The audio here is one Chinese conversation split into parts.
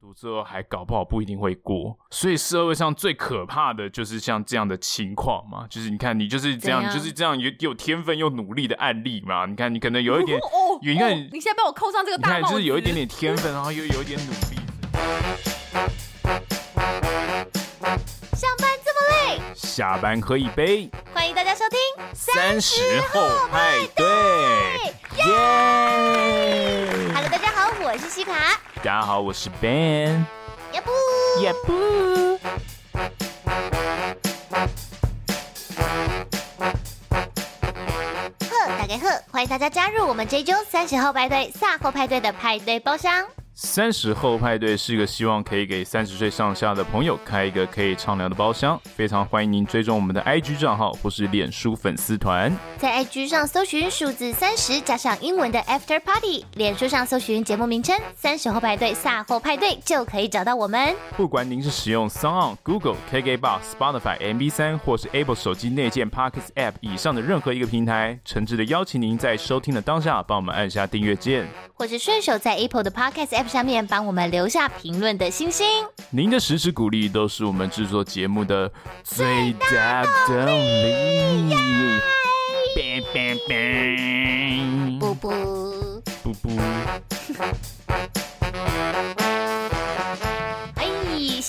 读之后还搞不好不一定会过，所以社会上最可怕的就是像这样的情况嘛，就是你看你就是这样，就是这样有有天分又努力的案例嘛，你看你可能有一点，哦，你看你现在被我扣上这个大帽子，你看就是有一点点天分，然后又有一点努力。上班这么累，下班喝一杯，欢迎大家收听三十后派对，耶！Hello，大家好，我是西卡。大家好，我是 Ben。耶不耶不。呵，大家好，欢迎大家加入我们这周三十号派对赛后派对的派对包厢。三十后派对是一个希望可以给三十岁上下的朋友开一个可以畅聊的包厢，非常欢迎您追踪我们的 IG 账号或是脸书粉丝团，在 IG 上搜寻数字三十加上英文的 After Party，脸书上搜寻节目名称三十后派对赛后派对就可以找到我们。不管您是使用 SoundOn、Google、KKBox、Spotify、MB 三或是 Apple 手机内建 Podcast App 以上的任何一个平台，诚挚的邀请您在收听的当下帮我们按下订阅键，或是顺手在 Apple 的 Podcast App。下面帮我们留下评论的星星，您的实时鼓励都是我们制作节目的最大动力。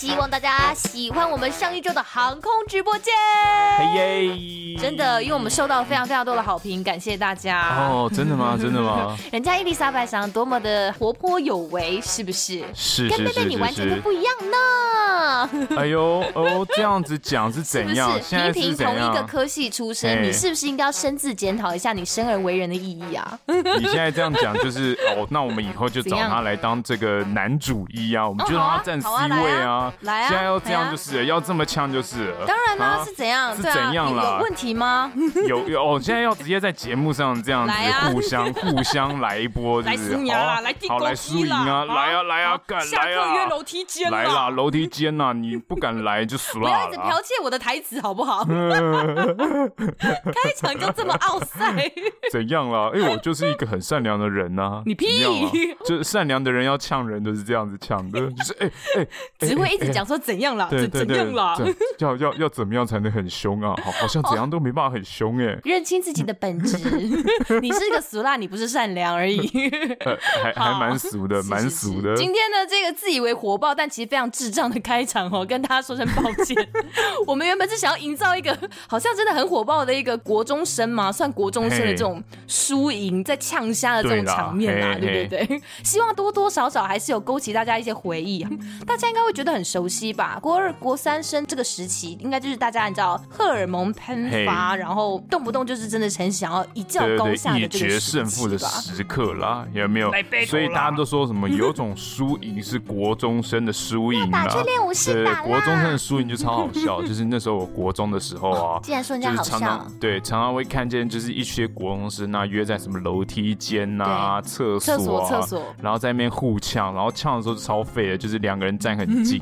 希望大家喜欢我们上一周的航空直播间，嘿耶！真的，因为我们受到了非常非常多的好评，感谢大家。哦，真的吗？真的吗？人家伊丽莎白想多么的活泼有为，是不是？是，跟贝贝你完全都不一样呢。哎呦哦，这样子讲是怎样？是不是？平平同一个科系出身，你是不是应该要深自检讨一下你生而为人的意义啊？你现在这样讲就是哦，那我们以后就找他来当这个男主一啊，我们就让他站 C 位啊。来啊！现在要这样就是，啊、要这么呛就是。当然啦，是怎样？是怎样啦？有问题吗？有有哦！现在要直接在节目上这样子互相、啊、互相来一波，就是来啊！来好来输赢啊！来啊来啊！敢来啊！约楼梯间来啦！楼梯间呐！你不敢来就输了。不要一直剽窃我的台词好不好？开场就这么傲赛？怎样啦？因为我就是一个很善良的人呐。你屁！就是善良的人要呛人就是这样子呛的，就是哎哎，只会一直讲说怎样啦，怎怎样啦，要要要怎么样才能很凶啊？好，好像怎样都没办法很凶哎。认清自己的本质，你是个俗辣，你不是善良而已。还还蛮俗的，蛮俗的。今天呢，这个自以为火爆，但其实非常智障的开场哦，跟大家说声抱歉。我们原本是想要营造一个好像真的很火爆的一个国中生嘛，算国中生的这种输赢在呛虾的这种场面啊，对不对？对？希望多多少少还是有勾起大家一些回忆啊，大家应该会觉得很熟悉吧？国二、国三生这个时期，应该就是大家你知道荷尔蒙喷发，然后动不动就是真的很想要一较高下的这个时期吧？时刻啦，有没有？所以大家都说什么有种输赢是国中生的输赢啊？对，国中生的输赢就超好笑，就是那时候我国中的时候啊，竟然说人家好笑，对，常常会看见就是一些国中生啊约在什么楼梯间呐、厕所、厕所，然后在那边互呛，然后呛的时候超废的，就是两个人站很近，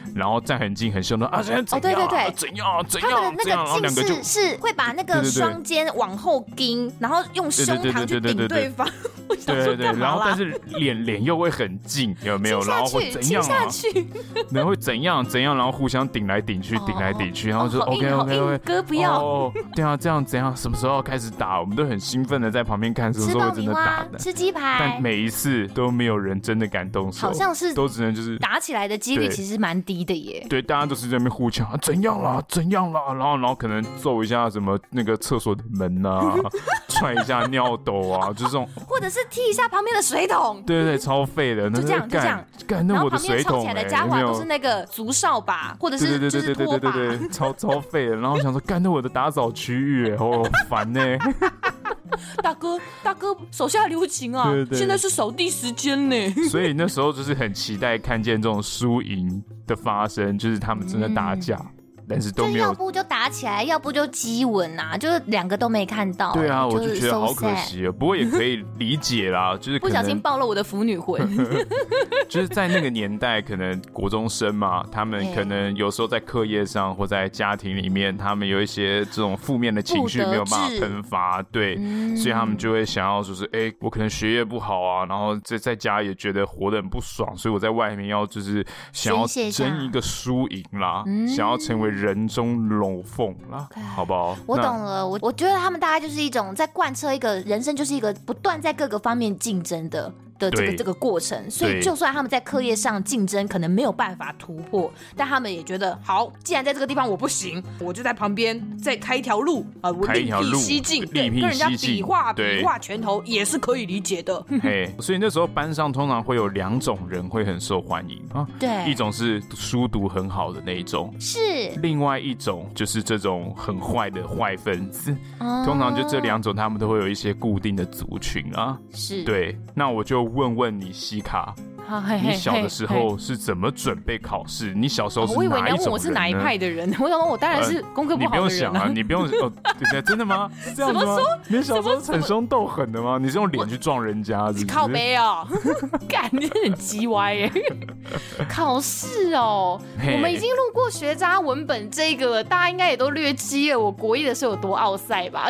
然后站很近很凶的啊，怎样怎样？对对对，怎样？怎样？他们的那个近视是会把那个双肩往后盯，然后用胸膛去顶对方。对对对，然后但是脸脸又会很近，有没有？然后会怎样啊？然后会怎样怎样？然后互相顶来顶去，顶来顶去，然后就 OK OK OK，哥不要。哦，对啊，这样怎样？什么时候要开始打？我们都很兴奋的在旁边看，什么时候会真的打的？吃鸡排。但每一次都没有人真的敢动手，好像是都只能就是打起来的几率其实蛮低的耶。对，大家都是在那边互呛，怎样啦？怎样啦？然后然后可能揍一下什么那个厕所的门啊，踹一下尿斗啊，就这种，或者是踢一下旁边的水桶。对对对，超废的，就这样就这样。干，那我的水桶，然后旁边冲起来的家伙都是那个竹扫把，或者是就是拖把，超超废的。然后想说，干，那我的打扫区域，好烦呢。大哥，大哥，手下留情啊！对对对，现在是扫地时间呢。所以那时候就是很期待看见这种输赢的发生，就是他们正在打架。但是都没有。要不就打起来，要不就激吻啊，就是两个都没看到。对啊，我就觉得好可惜啊。不过也可以理解啦，就是不小心暴露我的腐女魂。就是在那个年代，可能国中生嘛，他们可能有时候在课业上或在家庭里面，他们有一些这种负面的情绪没有办法喷发，对，嗯、所以他们就会想要说是，哎、欸，我可能学业不好啊，然后在在家也觉得活得很不爽，所以我在外面要就是想要争一个输赢啦，想要成为人中龙凤啦，嗯、好不好？我懂了，我我觉得他们大概就是一种在贯彻一个人生，就是一个不断在各个方面竞争的。的这个这个过程，所以就算他们在课业上竞争，可能没有办法突破，但他们也觉得好，既然在这个地方我不行，我就在旁边再开一条路啊，我另辟蹊径，对，跟人家比划比划拳头也是可以理解的。嘿，所以那时候班上通常会有两种人会很受欢迎啊，对，一种是书读很好的那一种，是，另外一种就是这种很坏的坏分子，通常就这两种，他们都会有一些固定的族群啊，是。对，那我就。问问你，西卡。你小的时候是怎么准备考试？你小时候是哪一种人？我以为你要问我是哪一派的人。我想说，我当然是功课不好的人。你不用想啊，你不用哦，真的吗？怎么说？你小时候很凶斗狠的吗？你是用脸去撞人家？靠背哦，干你很鸡歪耶。考试哦，我们已经路过学渣文本这个了，大家应该也都略知了。我国一的时候有多奥赛吧？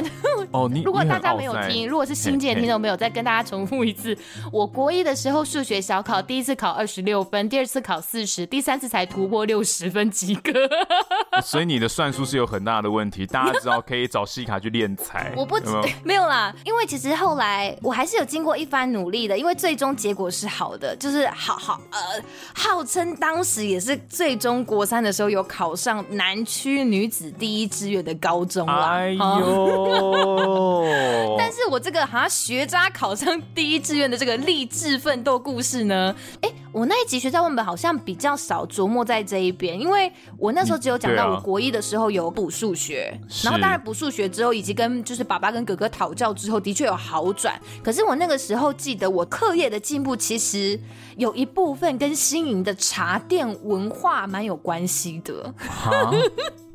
哦，你如果大家没有听，如果是新进的听众没有，再跟大家重复一次。我国一的时候数学小考。第一次考二十六分，第二次考四十，第三次才突破六十分及格。所以你的算术是有很大的问题，大家知道可以找西卡去练才。我不有没，没有啦，因为其实后来我还是有经过一番努力的，因为最终结果是好的，就是好好呃，号称当时也是最终国三的时候有考上南区女子第一志愿的高中啦。哎呦！但是我这个好像学渣考上第一志愿的这个励志奋斗故事呢？哎，我那一集学校文本好像比较少琢磨在这一边，因为我那时候只有讲到我国一的时候有补数学，啊、然后当然补数学之后，以及跟就是爸爸跟哥哥讨教之后，的确有好转。可是我那个时候记得，我课业的进步其实有一部分跟新营的茶店文化蛮有关系的。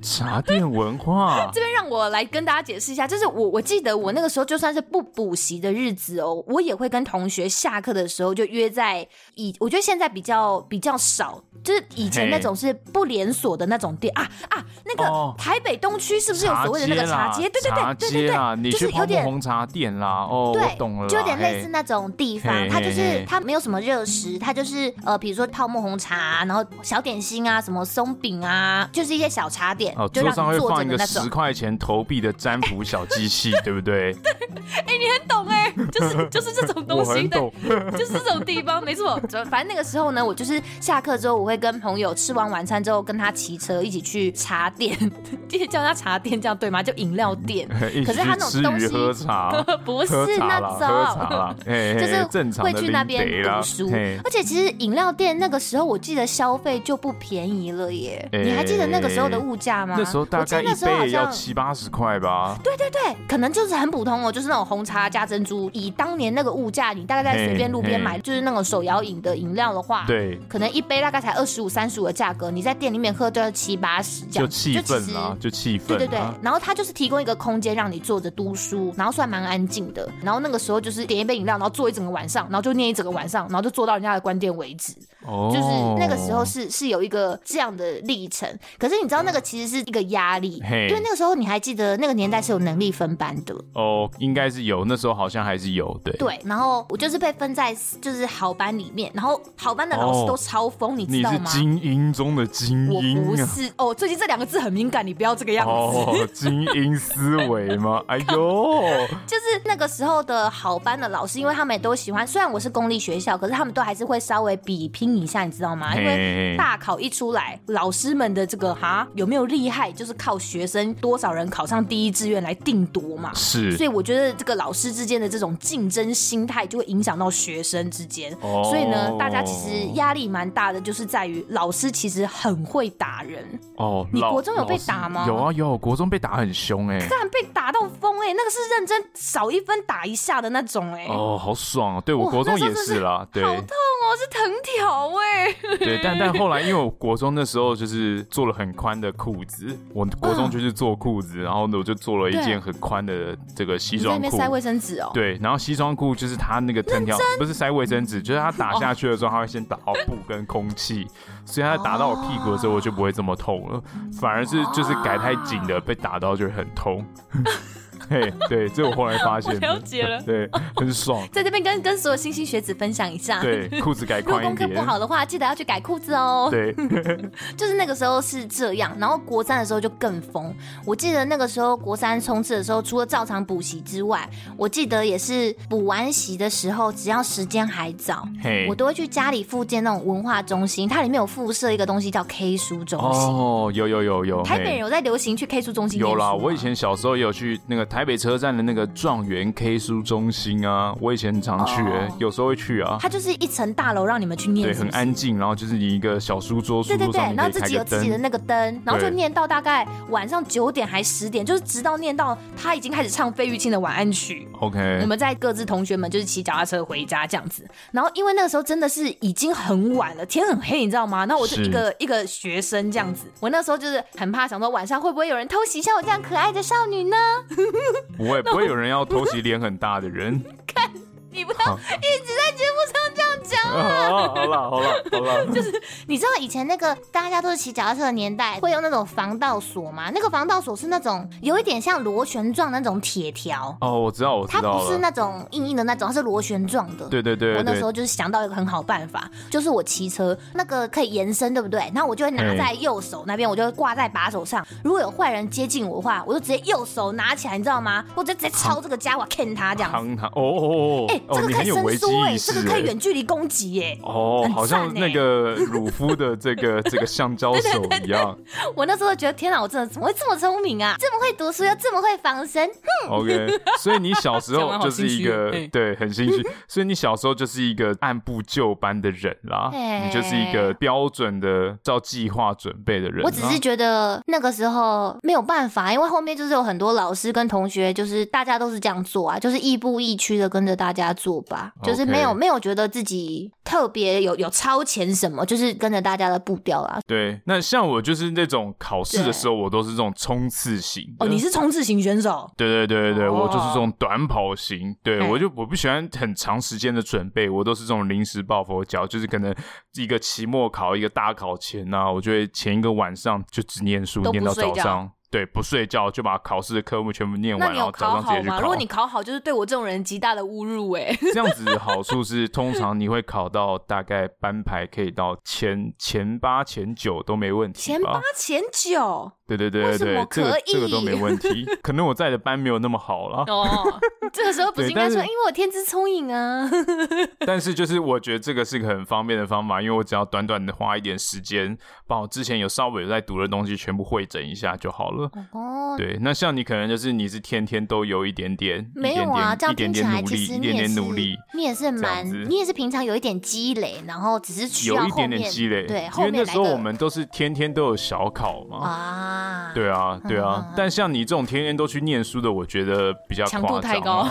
茶店文化，这边让我来跟大家解释一下，就是我我记得我那个时候就算是不补习的日子哦，我也会跟同学下课的时候就约在以，我觉得现在比较比较少，就是以前那种是不连锁的那种店啊啊，那个台北东区是不是有所谓的那个茶街？对对对对对对，就是有点红茶店啦，哦，对，懂了，就有点类似那种地方，它就是它没有什么热食，它就是呃，比如说泡沫红茶，然后小点心啊，什么松饼啊，就是一些小茶点。哦，桌上会放一个十块钱投币的占卜小机器，对不对？对，哎，就是就是这种东西，的，就是这种地方，没错。反正那个时候呢，我就是下课之后，我会跟朋友吃完晚餐之后，跟他骑车一起去茶店，叫他茶店这样对吗？就饮料店。可是他那种东西，喝茶 不是那种，就是会去那边读书。而且其实饮料店那个时候，我记得消费就不便宜了耶。你还记得那个时候的物价吗？那时候大概一杯也要七八十块吧。对对对，可能就是很普通哦，就是那种红茶加珍珠。以当年那个物价，你大概在随便路边买，就是那种手摇饮的饮料的话，对，可能一杯大概才二十五、三十五的价格，你在店里面喝都要七八十这样。就气氛啊，就气氛。对对对，然后他就是提供一个空间让你坐着读书，然后算蛮安静的。然后那个时候就是点一杯饮料，然后坐一整个晚上，然后就念一整个晚上，然后就坐到人家的关店为止。哦，就是那个时候是是有一个这样的历程。可是你知道那个其实是一个压力，因为那个时候你还记得那个年代是有能力分班的哦，应该是有，那时候好像还是有，对对。然后我就是被分在就是好班里面，然后好班的老师都超疯，你知道吗？你是精英中的精英，我不是哦。最近这两个字很敏感，你不要这个样子。哦，精英思维吗？哎呦，就是那个时候的好班的老师，因为他们也都喜欢。虽然我是公立学校，可是他们都还是会稍微比拼一下，你知道吗？因为大考一出来，老师们的这个哈有没有厉害，就是靠学生多少人考上第一志愿来定夺嘛。是，所以我觉得这个老师之间的这种竞争心态就会影响到学生之间。哦，所以呢，大家其实压力蛮大的，就是在于老师其实很会打人。哦，你国中有被打吗？有啊有，国中被打很凶哎，看被打到疯哎，那个是认真少一分打一下的那种哎。哦，好爽啊！对我国中也是啦，对，好痛哦，是藤条哎。对，但但后来因为我国中那时候就是做了很宽的裤子，我国中就是做裤子，嗯、然后呢我就做了一件很宽的这个西装裤。塞卫生纸哦。对，然后西装裤就是它那个藤条不是塞卫生纸，就是它打下去的时候，它会先打到布跟空气，所以它打到我屁股的时候，我就不会这么痛了，反而是就是改太紧的被打到就会很痛。嘿，对，这我后来发现，了解了，对，很爽。在这边跟跟所有星星学子分享一下，对，裤子改 宽一点。如果功课不好的话，记得要去改裤子哦。对，就是那个时候是这样，然后国三的时候就更疯。我记得那个时候国三冲刺的时候，除了照常补习之外，我记得也是补完习的时候，只要时间还早，嘿，我都会去家里附近那种文化中心，它里面有附设一个东西叫 K 书中心。哦，有有有有。台北人有在流行去 K 书中心？有啦，我以前小时候也有去那个台北车站的那个。状元 K 书中心啊，我以前很常去，欸，oh. 有时候会去啊。它就是一层大楼，让你们去念是是？对，很安静，然后就是一个小书桌，书桌，对对对，然后自己有自己的那个灯，然后就念到大概晚上九点还十点，就是直到念到他已经开始唱费玉清的晚安曲。OK，我们在各自同学们就是骑脚踏车回家这样子。然后因为那个时候真的是已经很晚了，天很黑，你知道吗？那我就一个一个学生这样子，我那时候就是很怕，想说晚上会不会有人偷袭像我这样可爱的少女呢？不会，不会有人要偷袭。脸很大的人，看你不要一直在节目上好了好了好了，好了 就是你知道以前那个大家都是骑脚踏车的年代，会用那种防盗锁吗？那个防盗锁是那种有一点像螺旋状那种铁条。哦，我知道，我知道。它不是那种硬硬的那种，它是螺旋状的。对对对，对。我那时候就是想到一个很好办法，就是我骑车那个可以延伸，对不对？然后我就会拿在右手那边，我就会挂在把手上。如果有坏人接近我的话，我就直接右手拿起来，你知道吗？我直接直接抄这个家伙，Ken 他这样子。哦哦哦！哎，这个可以伸缩哎，这个可以远距离攻击耶。哦，好像那个 鲁夫的这个 这个橡胶手一样。我那时候觉得，天哪，我真的怎么会这么聪明啊？这么会读书又这么会防身。哼。OK，所以你小时候 就是一个对很心虚，所以你小时候就是一个按部就班的人啦。你就是一个标准的照计划准备的人。我只是觉得那个时候没有办法，因为后面就是有很多老师跟同学，就是大家都是这样做啊，就是亦步亦趋的跟着大家做吧，就是没有没有觉得自己特别。有有超前什么，就是跟着大家的步调啊。对，那像我就是那种考试的时候，我都是这种冲刺型。哦，你是冲刺型选手？对对对对，哦、我就是这种短跑型。对，我就我不喜欢很长时间的准备，我都是这种临时抱佛脚，就是可能一个期末考、一个大考前啊，我就会前一个晚上就只念书，念到早上。对，不睡觉就把考试的科目全部念完，然后早上直接去考。如果你考好，就是对我这种人极大的侮辱哎。这样子的好处是，通常你会考到大概班排可以到前前八、前九都没问题。前八、前九。对对对对对，这个这个都没问题。可能我在的班没有那么好了。哦，这个时候不是应该说，因为我天资聪颖啊。但是就是我觉得这个是个很方便的方法，因为我只要短短的花一点时间，把我之前有稍微有在读的东西全部汇整一下就好了。哦。对，那像你可能就是你是天天都有一点点，没有啊，这样听起来其实一点点努力，你也是蛮，你也是平常有一点积累，然后只是有一点点积累。对，因为那时候我们都是天天都有小考嘛。啊。对啊，对啊，但像你这种天天都去念书的，我觉得比较。强度太高。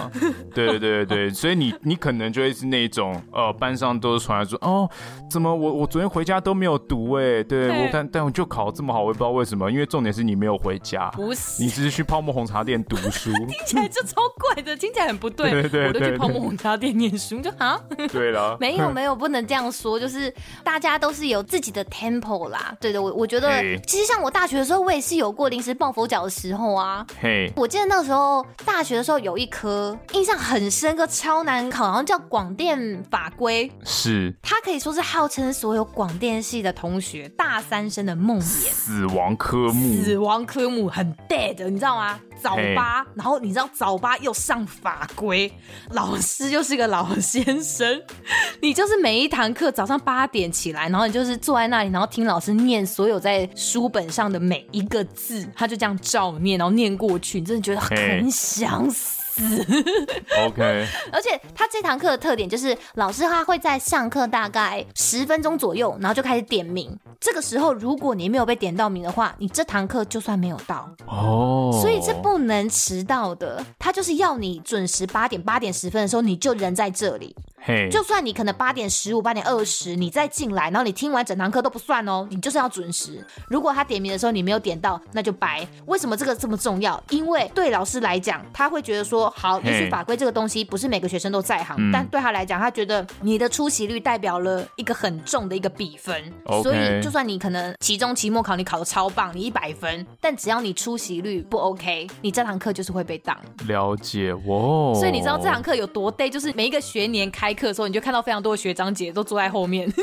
对对对对，所以你你可能就会是那种呃，班上都是传来说哦，怎么我我昨天回家都没有读哎，对我但但我就考这么好，我也不知道为什么，因为重点是你没有回家，不是，你只是去泡沫红茶店读书，听起来就超怪的，听起来很不对。对对对，我都去泡沫红茶店念书，就啊，对了，没有没有，不能这样说，就是大家都是有自己的 tempo 啦。对的，我我觉得其实像我大学的时候，我也是有过临时抱佛脚的时候啊，嘿，我记得那个时候大学的时候有一科印象很深刻，超难考，好像叫广电法规，是。它可以说是号称所有广电系的同学大三生的梦魇，死亡科目，死亡科目很 dead，你知道吗？早八，然后你知道早八又上法规，老师又是个老先生，你就是每一堂课早上八点起来，然后你就是坐在那里，然后听老师念所有在书本上的每一个字，他就这样照念，然后念过去，你真的觉得很想死。死。OK，而且他这堂课的特点就是，老师他会在上课大概十分钟左右，然后就开始点名。这个时候，如果你没有被点到名的话，你这堂课就算没有到哦。所以这不能迟到的，他就是要你准时八点八点十分的时候，你就人在这里。嘿，就算你可能八点十五、八点二十，你再进来，然后你听完整堂课都不算哦，你就是要准时。如果他点名的时候你没有点到，那就白。为什么这个这么重要？因为对老师来讲，他会觉得说，好，也许法规这个东西不是每个学生都在行，但对他来讲，他觉得你的出席率代表了一个很重的一个比分。所以就算你可能期中、期末考你考的超棒，你一百分，但只要你出席率不 OK，你这堂课就是会被挡。了解，哦！所以你知道这堂课有多累？就是每一个学年开课的时候，你就看到非常多的学长姐都坐在后面。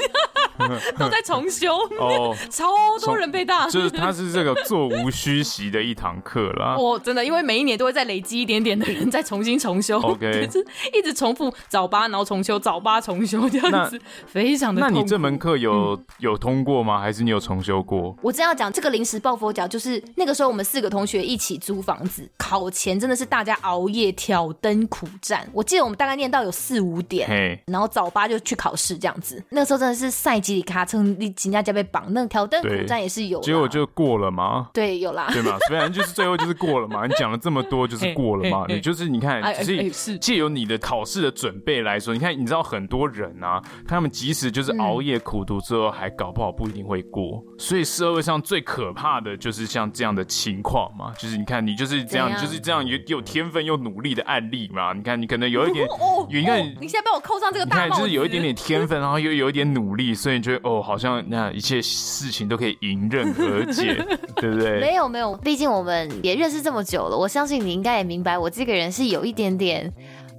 都在重修 哦，超多人被当，就是他是这个座无虚席的一堂课啦。哦，真的，因为每一年都会再累积一点点的人再重新重修，OK，就是一直重复早八，然后重修早八重修这样子，非常的。那你这门课有、嗯、有通过吗？还是你有重修过？我真要讲这个临时抱佛脚，就是那个时候我们四个同学一起租房子，考前真的是大家熬夜挑灯苦战。我记得我们大概念到有四五点.然后早八就去考试这样子。那个时候真的是赛季。卡车你请假就被绑，那挑灯苦战也是有，结果就过了吗？对，有啦，对嘛，虽然就是最后就是过了嘛。你讲了这么多，就是过了嘛。你就是你看，其实是借由你的考试的准备来说，你看，你知道很多人啊，他们即使就是熬夜苦读之后，还搞不好不一定会过。所以社会上最可怕的就是像这样的情况嘛，就是你看你就是这样，就是这样有有天分又努力的案例嘛。你看你可能有一点，你看你现在被我扣上这个大帽子，你看就是有一点点天分，然后又有一点努力，所以你。觉得哦，好像那一切事情都可以迎刃而解，对不对？没有没有，毕竟我们也认识这么久了，我相信你应该也明白，我这个人是有一点点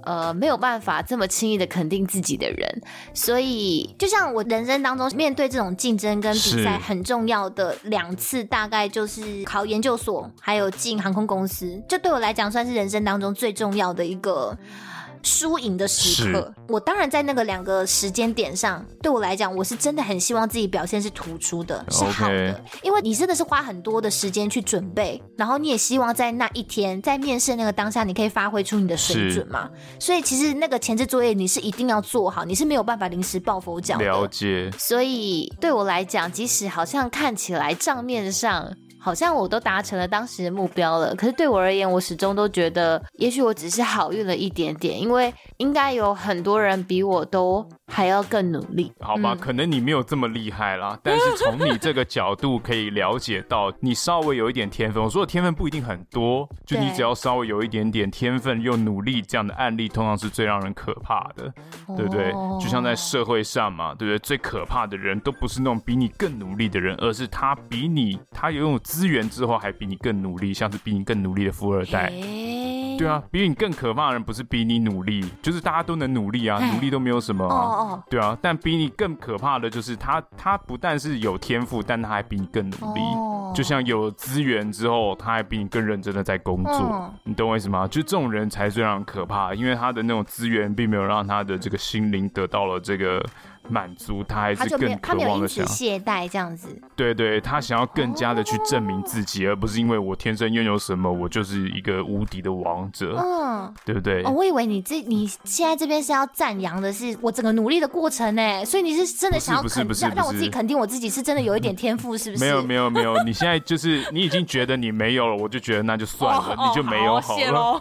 呃没有办法这么轻易的肯定自己的人。所以，就像我人生当中面对这种竞争跟比赛很重要的两次，大概就是考研究所，还有进航空公司，就对我来讲算是人生当中最重要的一个。输赢的时刻，我当然在那个两个时间点上，对我来讲，我是真的很希望自己表现是突出的，是好的.因为你真的是花很多的时间去准备，然后你也希望在那一天，在面试那个当下，你可以发挥出你的水准嘛。所以其实那个前置作业你是一定要做好，你是没有办法临时抱佛脚的。了解。所以对我来讲，即使好像看起来账面上。好像我都达成了当时的目标了，可是对我而言，我始终都觉得，也许我只是好运了一点点，因为应该有很多人比我都还要更努力。好吧，嗯、可能你没有这么厉害啦，但是从你这个角度可以了解到，你稍微有一点天分。我说的天分不一定很多，就你只要稍微有一点点天分又努力，这样的案例通常是最让人可怕的，对不对？哦、就像在社会上嘛，对不对？最可怕的人都不是那种比你更努力的人，而是他比你，他拥有资源之后还比你更努力，像是比你更努力的富二代。对啊，比你更可怕的人不是比你努力，就是大家都能努力啊，努力都没有什么啊。对啊，但比你更可怕的就是他，他不但是有天赋，但他还比你更努力。就像有资源之后，他还比你更认真的在工作。你懂我意思吗？就这种人才最让人可怕，因为他的那种资源并没有让他的这个心灵得到了这个。满足他还是更渴望的想懈怠这样子，对对，他想要更加的去证明自己，而不是因为我天生拥有什么，我就是一个无敌的王者，嗯，对不对？哦，我以为你这你现在这边是要赞扬的是我整个努力的过程呢，所以你是真的想要肯定让我自己肯定我自己是真的有一点天赋，是不是？没有没有没有，你现在就是你已经觉得你没有了，我就觉得那就算了，你就没有好了。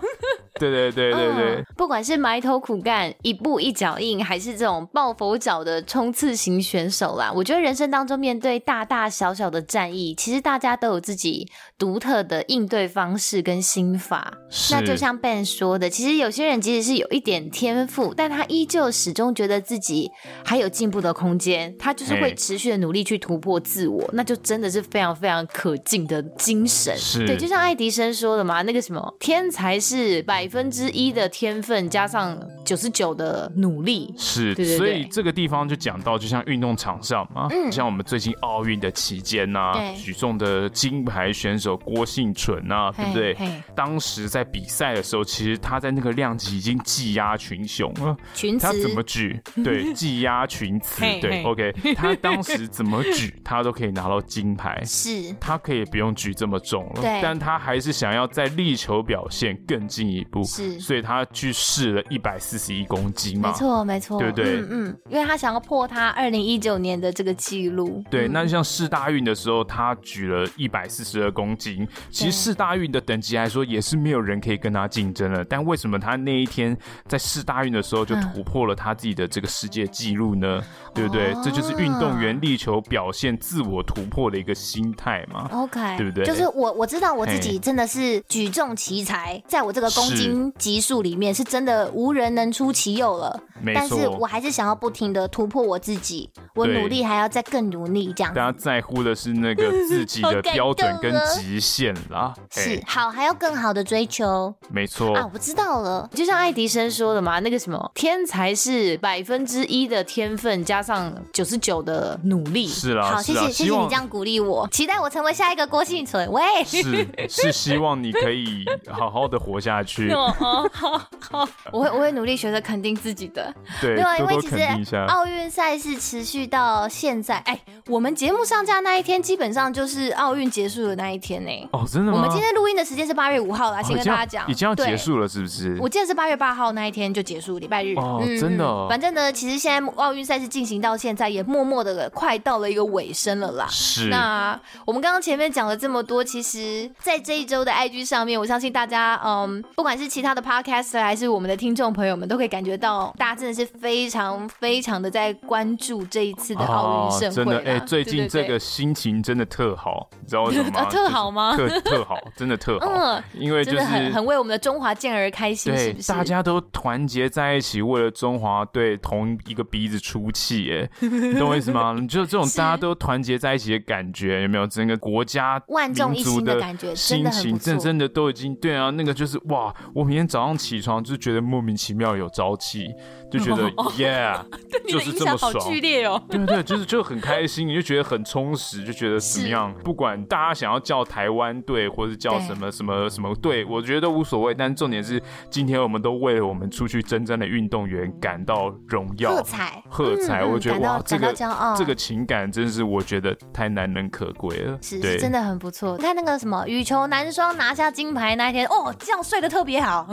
对对对对对，嗯，不管是埋头苦干、一步一脚印，还是这种抱佛脚的冲刺型选手啦，我觉得人生当中面对大大小小的战役，其实大家都有自己独特的应对方式跟心法。那就像 Ben 说的，其实有些人即使是有一点天赋，但他依旧始终觉得自己还有进步的空间，他就是会持续的努力去突破自我，那就真的是非常非常可敬的精神。是对，就像爱迪生说的嘛，那个什么天才是百分之一的天分加上九十九的努力。是，对对对，所以这个地方就讲到，就像运动场上嘛，嗯、像我们最近奥运的期间呐、啊，举重的金牌选手郭婞淳啊，对不对？当时在比赛的时候，其实他在那个量级已经技压群雄了。群，他怎么举？对，技压群雌。对，OK，他当时怎么举，他都可以拿到金牌。是，他可以不用举这么重了，对，但他还是想要在力求表现更进一步。是，所以他去试了一百四十一公斤嘛。没错，没错，对不对？嗯嗯，因为他想要破他二零一九年的这个记录。对，那像世大运的时候，他举了一百四十二公斤。其实世大运的等级来说，也是没有人可以跟他竞争了。但为什么他那一天在世大运的时候就突破了他自己的这个世界纪录呢？对不对？这就是运动员力求表现、自我突破的一个心态嘛。OK，对不对？就是我我知道我自己真的是举重奇才，在我这个公斤级数里面是真的无人能出其右了。没错。但是我还是想要不停的突破我自己，我努力还要再更努力这样。大家在乎的是那个自己的 标准跟极限啦。是，好，还要更好的追求。没错。啊，我知道了，就像爱迪生说的嘛，那个什么，天才是百分之一的天分加上九十九的努力。是啦。好，谢谢谢谢你这样鼓励我，期待我成为下一个郭幸存。喂，是是希望你可以好好的活下去。哦，好好，我会我会努力学着肯定自己的。对，没有，因为其实奥运赛事持续到现在，哎，我们节目上架那一天，基本上就是奥运结束的那一天呢。哦，真的吗？我们今天录音的时间是八月五号啦，先跟大家讲，已经要结束了，是不是？我记得是八月八号那一天就结束，礼拜日。哦，真的。反正呢，其实现在奥运赛事进行到现在，也默默的快到了一个尾声了啦。是。那我们刚刚前面讲了这么多，其实，在这一周的 IG 上面，我相信大家，嗯，不管是其他的 Podcaster 还是我们的听众朋友们，都可以感觉到，大家真的是非常非常的在关注这一次的奥运盛会。真的，哎，最近这个心情真的特好，你知道为什么吗？特好吗？特特好，真的特好。嗯，因为就是很很为我们的中华健儿开心，是不是？大家都团结在一起，为了中华队同一个鼻子出气，哎，你懂我意思吗？就这种大家都团结在一起的感觉，有没有？整个国家万众一心的感觉，心情真真的都已经对啊，那个就是哇，我明天早上起床就觉得莫名其妙有朝气。就觉得，Yeah，就是这么爽，剧烈哦。对对，就是就很开心，你就觉得很充实，就觉得怎么样？不管大家想要叫台湾队，或是叫什么什么什么队，我觉得都无所谓。但重点是，今天我们都为了我们出去征战的运动员感到荣耀，喝彩，喝彩。我觉得哇，这个这个情感真是我觉得太难能可贵了。是，是真的很不错。你看那个什么羽球男双拿下金牌那一天，哦，觉睡得特别好，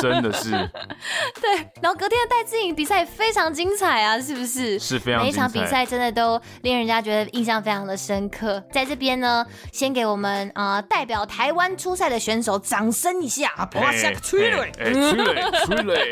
真的是。对，然后隔天的戴资颖比赛非常精彩啊，是不是？是非常。每一场比赛真的都令人家觉得印象非常的深刻。在这边呢，先给我们啊、呃、代表台湾出赛的选手掌声一下，哇，下个催泪，催泪，催泪。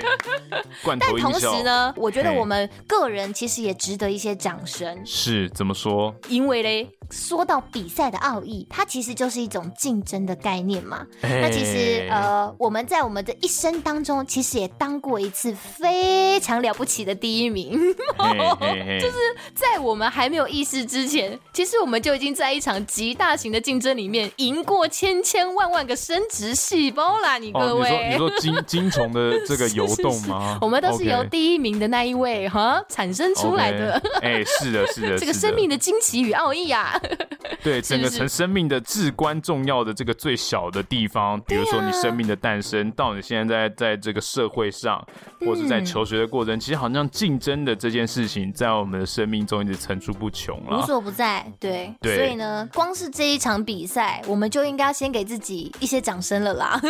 但同时呢，我觉得我们个人其实也值得一些掌声。是怎么说？因为嘞。说到比赛的奥义，它其实就是一种竞争的概念嘛。欸、那其实呃，我们在我们的一生当中，其实也当过一次非常了不起的第一名。就是在我们还没有意识之前，其实我们就已经在一场极大型的竞争里面赢过千千万万个生殖细胞啦！你各位，哦、你说你说 精精虫的这个游动吗？是是是，我们都是由第一名的那一位哈.产生出来的。哎、okay. 欸，是的，是的，这个生命的惊奇与奥义啊！对，整个成生命的至关重要的这个最小的地方，比如说你生命的诞生，到你现在在在这个社会上，或是在求学的过程，其实好像竞争的这件事情，在我们的生命中一直层出不穷了，无所不在。对，所以呢，光是这一场比赛，我们就应该要先给自己一些掌声了啦。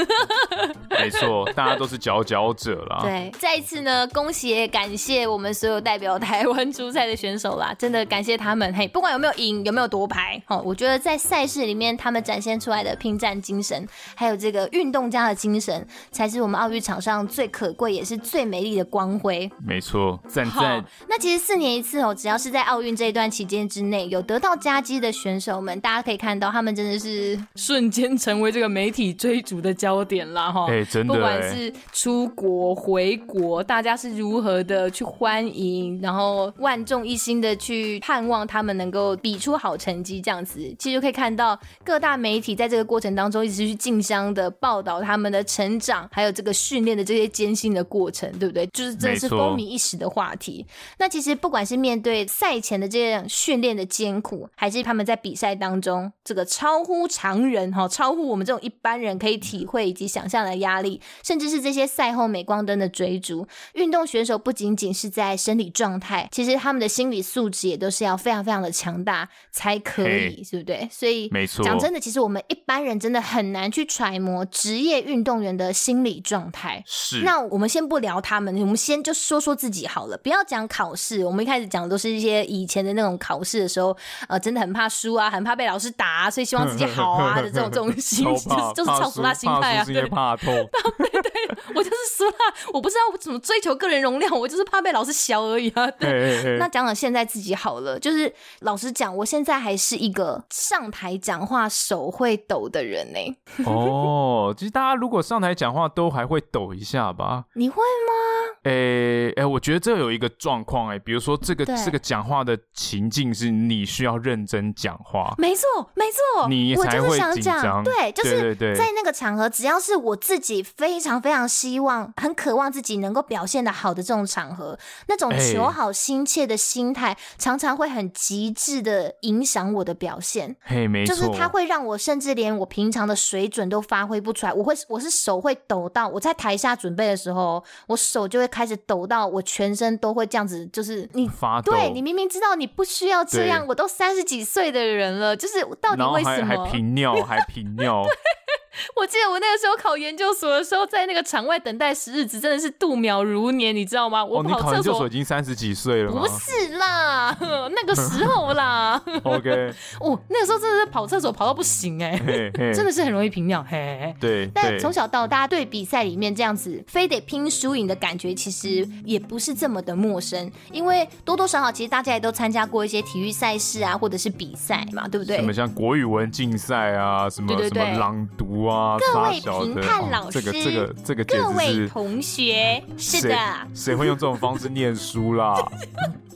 没错，大家都是佼佼者啦。对，再一次呢，恭喜也感谢我们所有代表台湾 出赛的选手啦，真的感谢他们。嘿，不管有没有赢，有没有夺牌。哦，我觉得在赛事里面，他们展现出来的拼战精神，还有这个运动家的精神，才是我们奥运场上最可贵也是最美丽的光辉。没错，赞赞。那其实四年一次哦，只要是在奥运这一段期间之内有得到佳绩的选手们，大家可以看到，他们真的是瞬间成为这个媒体追逐的焦点啦。哈。哎，真的。不管是出国回国，大家是如何的去欢迎，然后万众一心的去盼望他们能够比出好成成绩这样子，其实就可以看到各大媒体在这个过程当中一直去竞相的报道他们的成长，还有这个训练的这些艰辛的过程，对不对？就是真的是风靡一时的话题。那其实不管是面对赛前的这样训练的艰苦，还是他们在比赛当中这个超乎常人哈，超乎我们这种一般人可以体会以及想象的压力，甚至是这些赛后镁光灯的追逐，运动选手不仅仅是在生理状态，其实他们的心理素质也都是要非常非常的强大才可以，是不对？所以，没错，讲真的，其实我们一般人真的很难去揣摩职业运动员的心理状态。是，那我们先不聊他们，我们先就说说自己好了，不要讲考试。我们一开始讲的都是一些以前的那种考试的时候，呃，真的很怕输啊，很怕被老师打啊，所以希望自己好啊的这种这种 心，就是就是超俗辣心态啊，对，怕痛，对对，我就是俗辣，我不知道我怎么追求个人容量，我就是怕被老师削而已啊。对，那讲讲现在自己好了，就是老实讲，我现在还是一个上台讲话手会抖的人呢、欸。哦，其实大家如果上台讲话都还会抖一下吧？你会吗？诶、欸、诶、欸，我觉得这有一个状况诶，比如说这个这个讲话的情境是你需要认真讲话，没错没错，你才会紧张。对，就是在那个场合，只要是我自己非常非常希望、很渴望自己能够表现的好的这种场合，那种求好心切的心态，欸、常常会很极致的影响我的表现。嘿，没错，就是它会让我甚至连我平常的水准都发挥不出来。我会，我是手会抖到，我在台下准备的时候，我手就会。开始抖到我全身都会这样子，就是你发抖，对，你明明知道你不需要这样，我都三十几岁的人了，就是到底为什么？还频尿，还频尿。我记得我那个时候考研究所的时候，在那个场外等待时日子真的是度秒如年，你知道吗？我跑厕所已经三十几岁了？不是啦，那个时候啦。OK，哦，那个时候真的是跑厕所跑到不行哎、欸，真的是很容易平尿。嘿，对。但从小到大对比赛里面这样子非得拼输赢的感觉，其实也不是这么的陌生，因为多多少少其实大家也都参加过一些体育赛事啊，或者是比赛嘛，对不对？什么像国语文竞赛啊，什么什么朗读。哇各位评判老师，哦、这个这个这个，各位同学，是的，谁会用这种方式念书啦？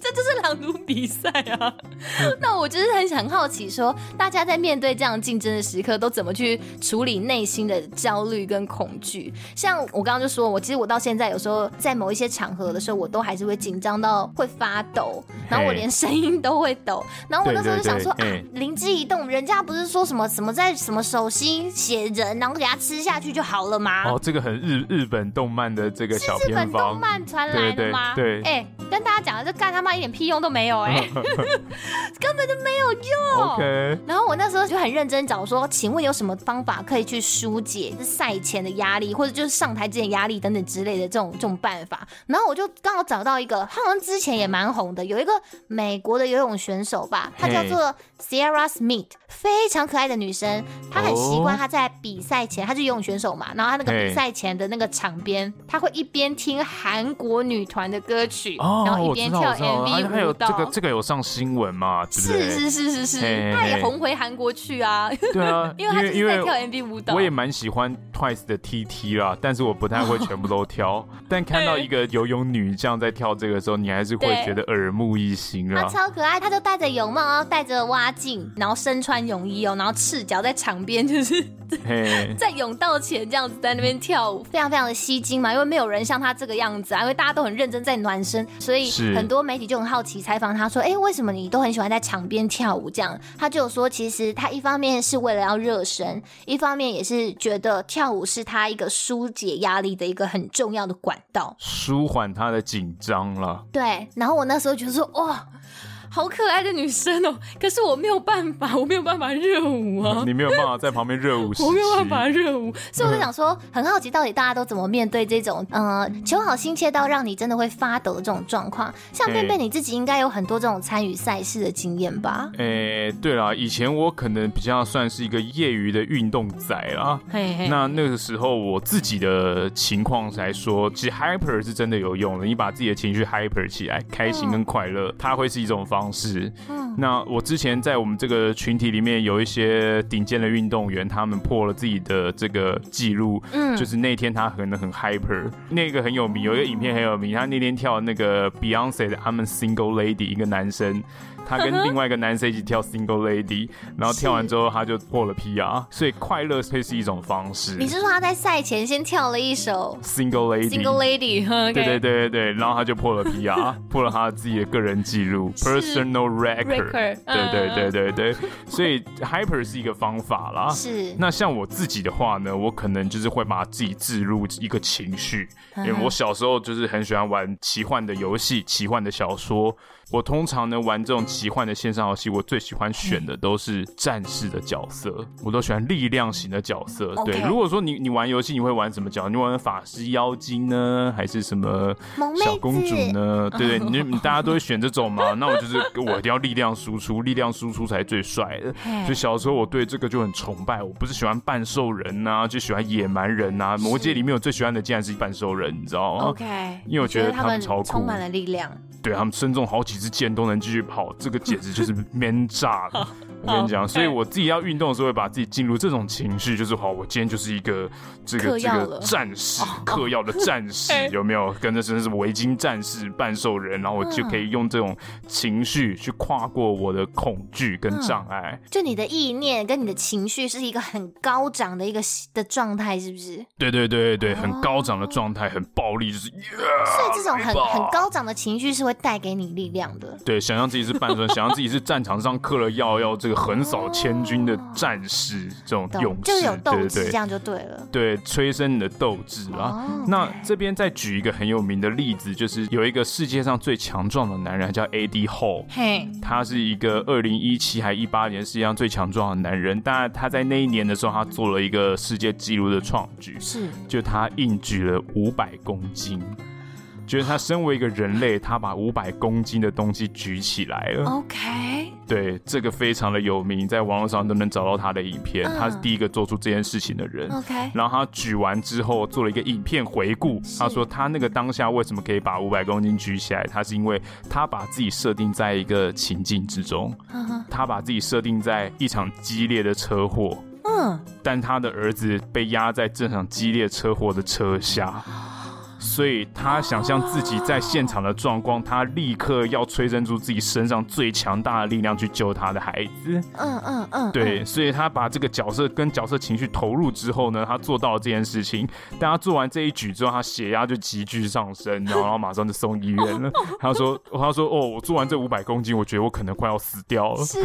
这就是朗读比赛啊！那我就是很很好奇说，说大家在面对这样竞争的时刻，都怎么去处理内心的焦虑跟恐惧？像我刚刚就说，我其实我到现在有时候在某一些场合的时候，我都还是会紧张到会发抖，然后我连声音都会抖。然后我那时候就想说啊，灵机一动，人家不是说什么什么在什么手心写人，然后给他吃下去就好了吗？哦，这个很日日本动漫的这个小偏方，是日本动漫传来的吗？对，哎、欸，跟大家讲的，这干他妈！一点屁用都没有哎、欸，根本就没有用。OK，然后我那时候就很认真找说，请问有什么方法可以去疏解赛前的压力，或者就是上台之前压力等等之类的这种这种办法。然后我就刚好找到一个，好像之前也蛮红的，有一个美国的游泳选手吧，她叫做 Sierra Smith，非常可爱的女生。她很习惯她在比赛前，她是游泳选手嘛，然后她那个比赛前的那个场边，她会一边听韩国女团的歌曲，然后一边跳 M。还还有这个这个有上新闻嘛？对不对？是是是是是，他也红回韩国去啊。对啊，因为他就是在跳 MV 舞蹈。我也蛮喜欢 Twice 的 TT 啦，但是我不太会全部都跳。但看到一个游泳女这样在跳这个的时候，你还是会觉得耳目一新啊。她超可爱，她就戴着泳帽，然后戴着蛙镜，然后身穿泳衣哦，然后赤脚在场边，就是 在泳道前这样子在那边跳舞，非常非常的吸睛嘛。因为没有人像她这个样子啊，因为大家都很认真在暖身，所以很多媒体就很好奇采访他说：“哎、欸，为什么你都很喜欢在场边跳舞？”这样，他就说：“其实他一方面是为了要热身，一方面也是觉得跳舞是他一个疏解压力的一个很重要的管道，舒缓他的紧张了。”对。然后我那时候觉得说：“哇。”好可爱的女生哦，可是我没有办法，我没有办法热舞啊！你没有办法在旁边热舞，我没有办法热舞，所以我就想说，很好奇到底大家都怎么面对这种呃求好心切到让你真的会发抖的这种状况。像贝贝你自己应该有很多这种参与赛事的经验吧？哎、欸，对啦，以前我可能比较算是一个业余的运动仔啦。嘿嘿，那那个时候我自己的情况来说，其实 hyper 是真的有用的。你把自己的情绪 hyper 起来，开心跟快乐，嗯、它会是一种方方式。嗯，那我之前在我们这个群体里面有一些顶尖的运动员，他们破了自己的这个记录。嗯，就是那天他可能很 hyper，那个很有名，有一个影片很有名，他那天跳那个 Beyonce 的 I'm a Single Lady，一个男生他跟另外一个男生一起跳 Single Lady，然后跳完之后他就破了 PR，所以快乐会是一种方式。你是说他在赛前先跳了一首 Single Lady？Single Lady，对对对对对，然后他就破了 PR，破了他自己的个人记录 Personal Record。对对对对对，所以 Hyper 是一个方法啦。是。那像我自己的话呢，我可能就是会把自己置入一个情绪，因为我小时候就是很喜欢玩奇幻的游戏、奇幻的小说。我通常呢玩这种奇幻的线上游戏，我最喜欢选的都是战士的角色，我都喜欢力量型的角色。对.如果说你你玩游戏，你会玩什么角色？你玩法师、妖精呢，还是什么小公主呢？对 对，你你大家都会选这种嘛？那我就是我一定要力量输出，力量输出才最帅的。所以小时候我对这个就很崇拜。我不是喜欢半兽人呐、啊，就喜欢野蛮人呐、啊。魔界里面我最喜欢的竟然是半兽人，你知道吗？OK，因为我觉得他们超酷，充满了力量。对，他们身中好几支箭都能继续跑，这个简直就是 man 炸了。我跟你讲，所以我自己要运动的时候，会把自己进入这种情绪，就是好，我今天就是一个这个这个战士，嗑药的战士，有没有？跟着真的是围巾战士、半兽人，然后我就可以用这种情绪去跨过我的恐惧跟障碍。就你的意念跟你的情绪是一个很高涨的一个的状态，是不是？对对对对，很高涨的状态，很暴力，就是。所以这种很很高涨的情绪是会带给你力量的。对，想象自己是半尊，想象自己是战场上嗑了药要这个。横扫千军的战士，这种勇士，就有斗志，这样就对了。对，催生你的斗志啊。Oh, 那这边再举一个很有名的例子，就是有一个世界上最强壮的男人，叫 Eddie Hall。嘿，他是一个二零一七还一八年世界上最强壮的男人。当然，他在那一年的时候，他做了一个世界纪录的创举，是，就他硬举了五百公斤。觉得他身为一个人类，他把五百公斤的东西举起来了。OK，对，这个非常的有名，在网络上都能找到他的影片。Uh, 他是第一个做出这件事情的人。OK，然后他举完之后做了一个影片回顾，他说他那个当下为什么可以把五百公斤举起来，他是因为他把自己设定在一个情境之中，uh. 他把自己设定在一场激烈的车祸，嗯，uh. 但他的儿子被压在这场激烈车祸的车下。所以他想象自己在现场的状况，他立刻要催生出自己身上最强大的力量去救他的孩子。嗯嗯嗯，对，所以他把这个角色跟角色情绪投入之后呢，他做到了这件事情。但他做完这一举之后，他血压就急剧上升，然后马上就送医院了。他说：“他说哦，我做完这五百公斤，我觉得我可能快要死掉了。”是，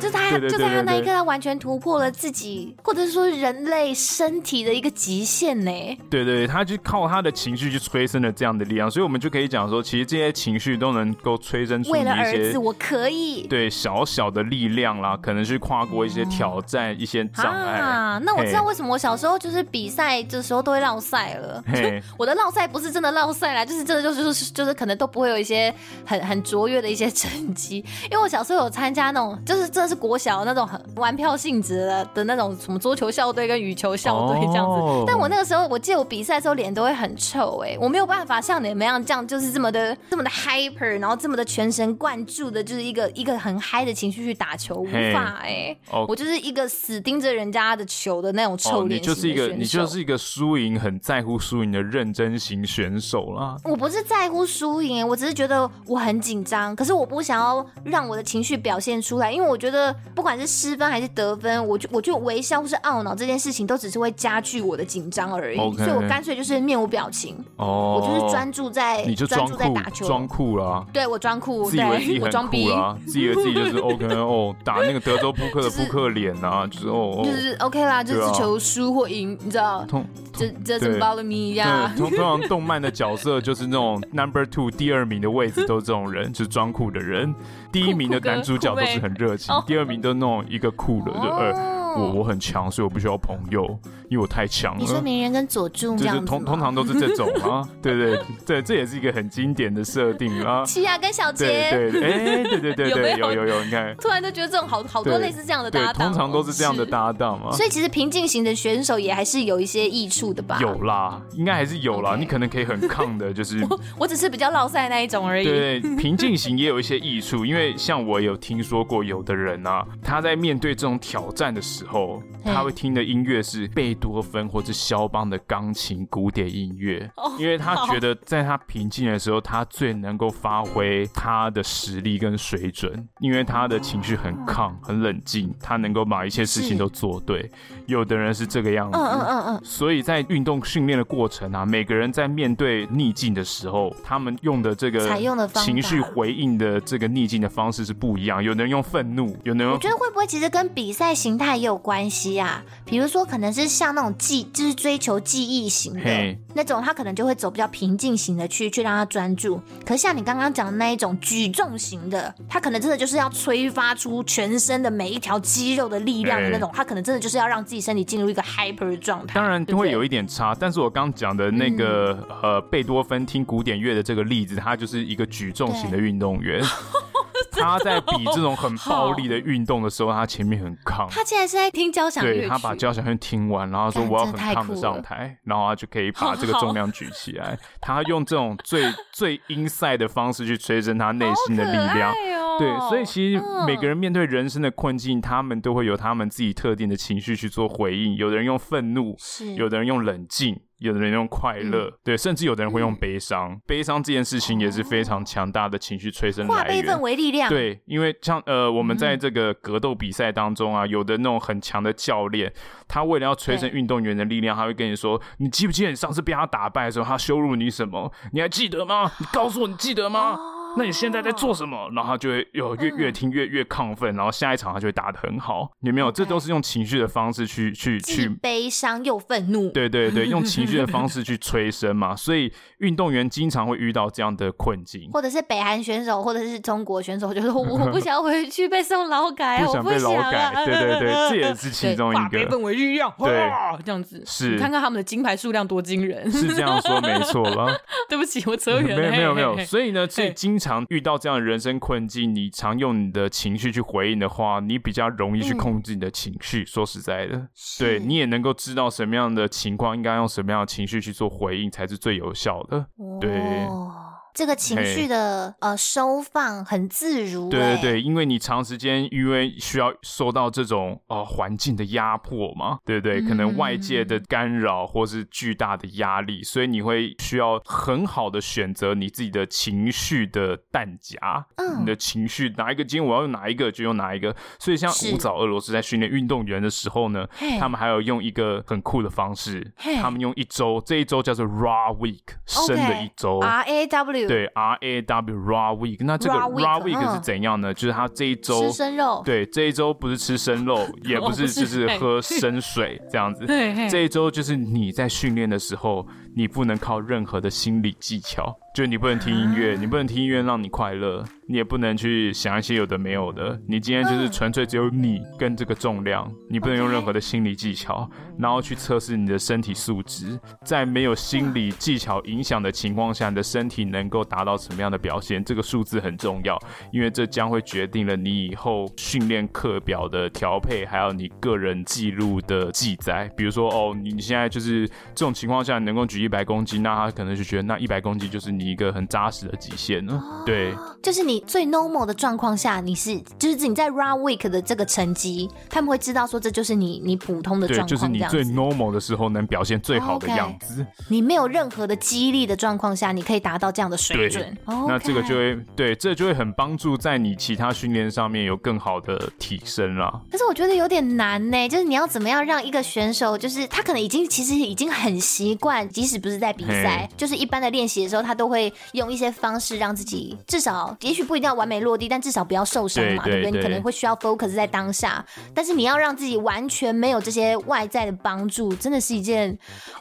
就他就在他那一刻，他完全突破了自己，或者是说人类身体的一个极限呢。对对，他就靠他的情绪。去催生了这样的力量，所以我们就可以讲说，其实这些情绪都能够催生出一些，为了儿子，我可以对小小的力量啦，可能去跨过一些挑战、嗯、一些障碍啊。那我知道为什么我小时候就是比赛的时候都会落赛了。嘿 我的落赛不是真的落赛啦，就是真的就是就是就是可能都不会有一些很 很卓越的一些成绩，因为我小时候有参加那种就是真的是国小那种很玩票性质的的那种什么桌球校队跟羽球校队这样子。哦、但我那个时候我记得我比赛的时候脸都会很臭。哎，我没有办法像你们一样，这样就是这么的这么的 hyper，然后这么的全神贯注的，就是一个一个很嗨的情绪去打球，无法哎，我就是一个死盯着人家的球的那种臭脸。你就是一个你就是一个输赢很在乎输赢的认真型选手啦。我不是在乎输赢，我只是觉得我很紧张，可是我不想要让我的情绪表现出来，因为我觉得不管是失分还是得分，我就我就微笑或是懊恼这件事情，都只是会加剧我的紧张而已，所以我干脆就是面无表情。哦，我就是专注在，你就专注在打球，装酷啦。对，我装酷，自以为自己很酷啦，自以为自己就是 OK 哦，打那个德州扑克的扑克脸啊，就是哦，就是 OK 啦，就是球输或赢，你知道？通，这这怎么 bother me 一样？通通常动漫的角色就是那种 Number Two 第二名的位置都是这种人，就是装酷的人。第一名的男主角都是很热情，第二名都那种一个酷的，就呃。我我很强，所以我不需要朋友，因为我太强了。你说鸣人跟佐助这样子通通常都是这种啊，对对对，这也是一个很经典的设定啊。奇亚跟小杰，对对，哎，对对对 对，有有有，你看，突然就觉得这种好好多类似这样的搭档，通常都是这样的搭档嘛。所以其实平静型的选手也还是有一些益处的吧？有啦，应该还是有啦。你可能可以很抗的，就是我我只是比较落赛那一种而已。对，平静型也有一些益处，因为像我有听说过，有的人啊，他在面对这种挑战的时时候，他会听的音乐是贝多芬或者肖邦的钢琴古典音乐，因为他觉得在他平静的时候，他最能够发挥他的实力跟水准，因为他的情绪很 calm 很冷静，他能够把一切事情都做对。有的人是这个样子，嗯嗯嗯嗯，所以在运动训练的过程啊，每个人在面对逆境的时候，他们用的这个采用的情绪回应的这个逆境的方式是不一样。有的人用愤怒，有的人我觉得会不会其实跟比赛形态也有关系啊？比如说，可能是像那种记，就是追求记忆型的那种，他可能就会走比较平静型的去去让他专注。可是像你刚刚讲的那一种举重型的，他可能真的就是要催发出全身的每一条肌肉的力量的那种，他可能真的就是要让自己。身体进入一个 hyper 的状态，当然会有一点差。但是我刚讲的那个、嗯、呃贝多芬听古典乐的这个例子，他就是一个举重型的运动员。他在比这种很暴力的运动的时候，他前面很抗。他竟然是在听交响乐，对，他把交响乐听完，然后说我要很抗的上台，然后他就可以把这个重量举起来。他用这种最最 inside 的方式去催生他内心的力量。对，所以其实每个人面对人生的困境，他们都会有他们自己特定的情绪去做回应。有的人用愤怒，有的人用冷静。有的人用快乐，嗯、对，甚至有的人会用悲伤。嗯、悲伤这件事情也是非常强大的情绪催生来源。化悲愤为力量。对，因为像呃，我们在这个格斗比赛当中啊，有的那种很强的教练，他为了要催生运动员的力量，他会跟你说：“你记不记得你上次被他打败的时候，他羞辱你什么？你还记得吗？你告诉我，你记得吗？”哦那你现在在做什么？然后他就会有越越听越越亢奋，然后下一场他就会打的很好。有没有？这都是用情绪的方式去去去悲伤又愤怒。对对对，用情绪的方式去催生嘛。所以运动员经常会遇到这样的困境，或者是北韩选手，或者是中国选手，就是我 不想回去被送劳改，不想被劳改。对对对，这也是其中一个。化悲愤为力量，对，这样子是。看看他们的金牌数量多惊人，是这样说没错了。对不起，我扯远了。没有没有没有。所以呢，所以经常遇到这样的人生困境，你常用你的情绪去回应的话，你比较容易去控制你的情绪。嗯、说实在的，对你也能够知道什么样的情况应该用什么样的情绪去做回应才是最有效的。哦、对。这个情绪的呃收放很自如，对对对，因为你长时间因为需要受到这种呃环境的压迫嘛，对不对？可能外界的干扰或是巨大的压力，所以你会需要很好的选择你自己的情绪的弹夹，嗯，你的情绪哪一个今天我要用哪一个就用哪一个。所以像古早俄罗斯在训练运动员的时候呢，他们还有用一个很酷的方式，他们用一周，这一周叫做 Raw Week，生的一周，R A W。对，R A W Raw Week，那这个 Raw Week 是怎样呢？就是他这一周吃生肉，对，这一周不是吃生肉，也不是就是喝生水这样子。这一周就是你在训练的时候，你不能靠任何的心理技巧。就你不能听音乐，你不能听音乐让你快乐，你也不能去想一些有的没有的。你今天就是纯粹只有你跟这个重量，你不能用任何的心理技巧，然后去测试你的身体素质。在没有心理技巧影响的情况下，你的身体能够达到什么样的表现？这个数字很重要，因为这将会决定了你以后训练课表的调配，还有你个人记录的记载。比如说，哦，你现在就是这种情况下你能够举一百公斤，那他可能就觉得那一百公斤就是你。一个很扎实的极限呢，哦、对，就是你最 normal 的状况下，你是就是你在 Raw Week 的这个成绩，他们会知道说这就是你你普通的状况，就是你最 normal 的时候能表现最好的样子。Okay, 你没有任何的激励的状况下，你可以达到这样的水准。对 Okay 那这个就会对，这就会很帮助在你其他训练上面有更好的提升啦。可是我觉得有点难呢，就是你要怎么样让一个选手，就是他可能已经其实已经很习惯，即使不是在比赛，嘿就是一般的练习的时候，他都会。会用一些方式让自己至少，也许不一定要完美落地，但至少不要受伤嘛，对，不对？你可能会需要 focus 在当下，但是你要让自己完全没有这些外在的帮助，真的是一件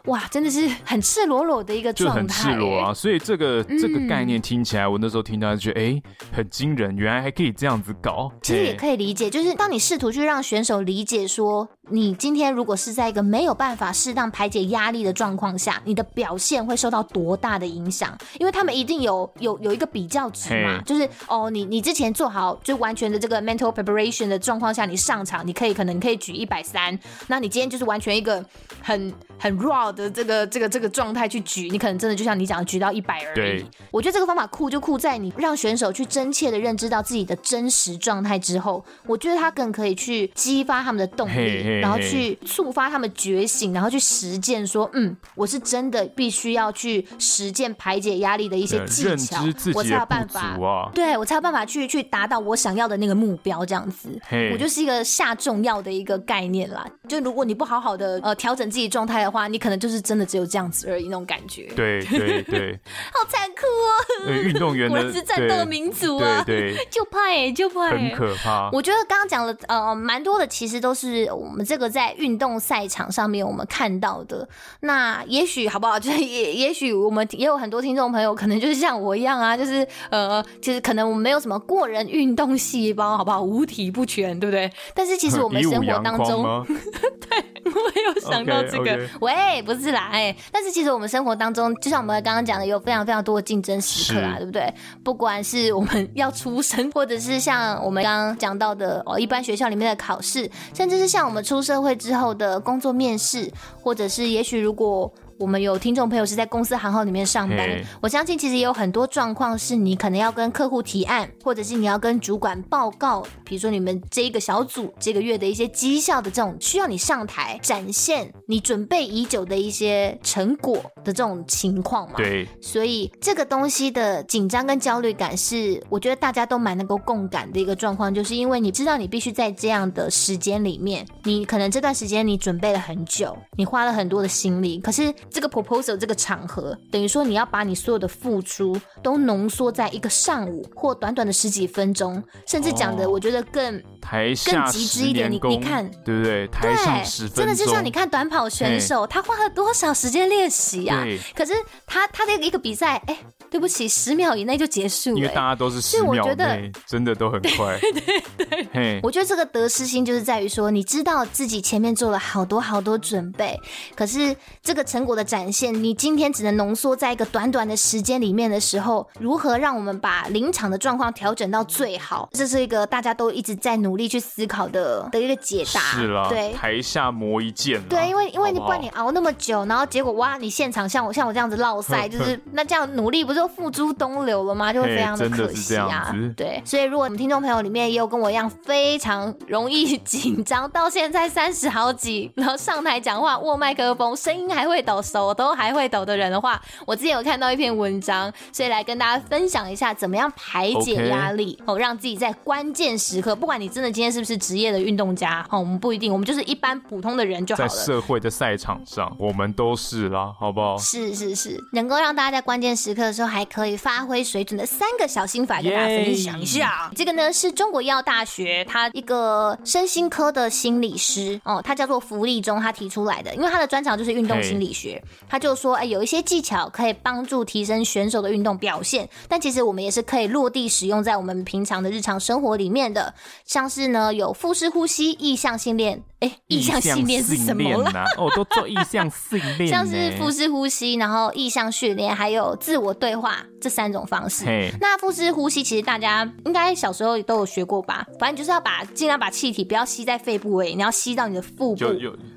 哇，真的是很赤裸裸的一个状态，就很赤裸啊。所以这个这个概念听起来，我那时候听到就觉得，哎、欸，很惊人，原来还可以这样子搞。其实也可以理解，就是当你试图去让选手理解说，你今天如果是在一个没有办法适当排解压力的状况下，你的表现会受到多大的影响？因为他们一定有有有一个比较值嘛，就是哦，你你之前做好就完全的这个 mental preparation 的状况下，你上场你可以可能你可以举一百三，那你今天就是完全一个很很 raw 的这个这个这个状态去举，你可能真的就像你讲的举到一百而已。对，我觉得这个方法酷就酷在你让选手去真切的认知到自己的真实状态之后，我觉得他更可以去激发他们的动力，然后去触发他们觉醒，然后去实践说，嗯，我是真的必须要去实践排解压力的一些技巧，我才有办法，啊、对我才有办法去去达到我想要的那个目标，这样子，我就是一个下重要的一个概念啦。就如果你不好好的呃调整自己状态的话，你可能就是真的只有这样子而已那种感觉。对对对，好残酷哦！运动员的，我是战斗的民族啊，对，对就怕哎，就怕哎，很可怕。我觉得刚刚讲了呃蛮多的，其实都是我们这个在运动赛场上面我们看到的。那也许好不好？就是也也许我们也有很多听众朋友，可能就是像我一样啊，就是呃，其实可能我们没有什么过人运动细胞，好不好？五体不全，对不对？但是其实我们生活当中，对，我有想到这个。Okay, okay. 喂，不是啦，哎，但是其实我们生活当中，就像我们刚刚讲的，有非常非常多的竞争时刻啊，对不对？不管是我们要出生，或者是像我们刚刚讲到的哦，一般学校里面的考试，甚至是像我们出社会之后的工作面试，或者是也许如果。我们有听众朋友是在公司行号里面上班.我相信其实也有很多状况是你可能要跟客户提案，或者是你要跟主管报告，比如说你们这一个小组这个月的一些绩效的这种需要你上台展现你准备已久的一些成果的这种情况嘛。对，所以这个东西的紧张跟焦虑感是我觉得大家都蛮能够共感的一个状况，就是因为你知道你必须在这样的时间里面，你可能这段时间你准备了很久，你花了很多的心力，可是。这个 proposal 这个场合，等于说你要把你所有的付出都浓缩在一个上午或短短的十几分钟，甚至讲的我觉得更、哦、台下更极致一点。你你看，对不对？台上十分钟，真的就像你看短跑选手，他花了多少时间练习啊？可是他他的一个比赛，哎。对不起，十秒以内就结束了，因为大家都是十秒内，真的都很快。对对对，嘿，我觉得这个得失心就是在于说，你知道自己前面做了好多好多准备，可是这个成果的展现，你今天只能浓缩在一个短短的时间里面的时候，如何让我们把临场的状况调整到最好？这是一个大家都一直在努力去思考的的一个解答。是啦，对，台下磨一剑。对，因为因为你不然你熬那么久，然后结果哇，你现场像我像我这样子落赛，就是那这样努力不是？就付诸东流了吗？就会非常的可惜啊。对，所以如果我们听众朋友里面也有跟我一样非常容易紧张，到现在三十好几，然后上台讲话握麦克风，声音还会抖，手都还会抖的人的话，我之前有看到一篇文章，所以来跟大家分享一下怎么样排解压力哦，让自己在关键时刻，不管你真的今天是不是职业的运动家，哦，我们不一定，我们就是一般普通的人就好了。在社会的赛场上，我们都是啦，好不好？是是是，能够让大家在关键时刻的时候。还可以发挥水准的三个小心法，跟大家分享一下。这个呢是中国医药大学他一个身心科的心理师哦，他叫做福利中，他提出来的。因为他的专长就是运动心理学，他就说，哎，有一些技巧可以帮助提升选手的运动表现，但其实我们也是可以落地使用在我们平常的日常生活里面的，像是呢有腹式呼吸、意向训练。哎，意向训练是什么啦？哦，都做意向训练，像是腹式呼吸，然后意向训练，还有自我对话这三种方式。那腹式呼吸其实大家应该小时候都有学过吧？反正就是要把尽量把气体不要吸在肺部位，你要吸到你的腹部，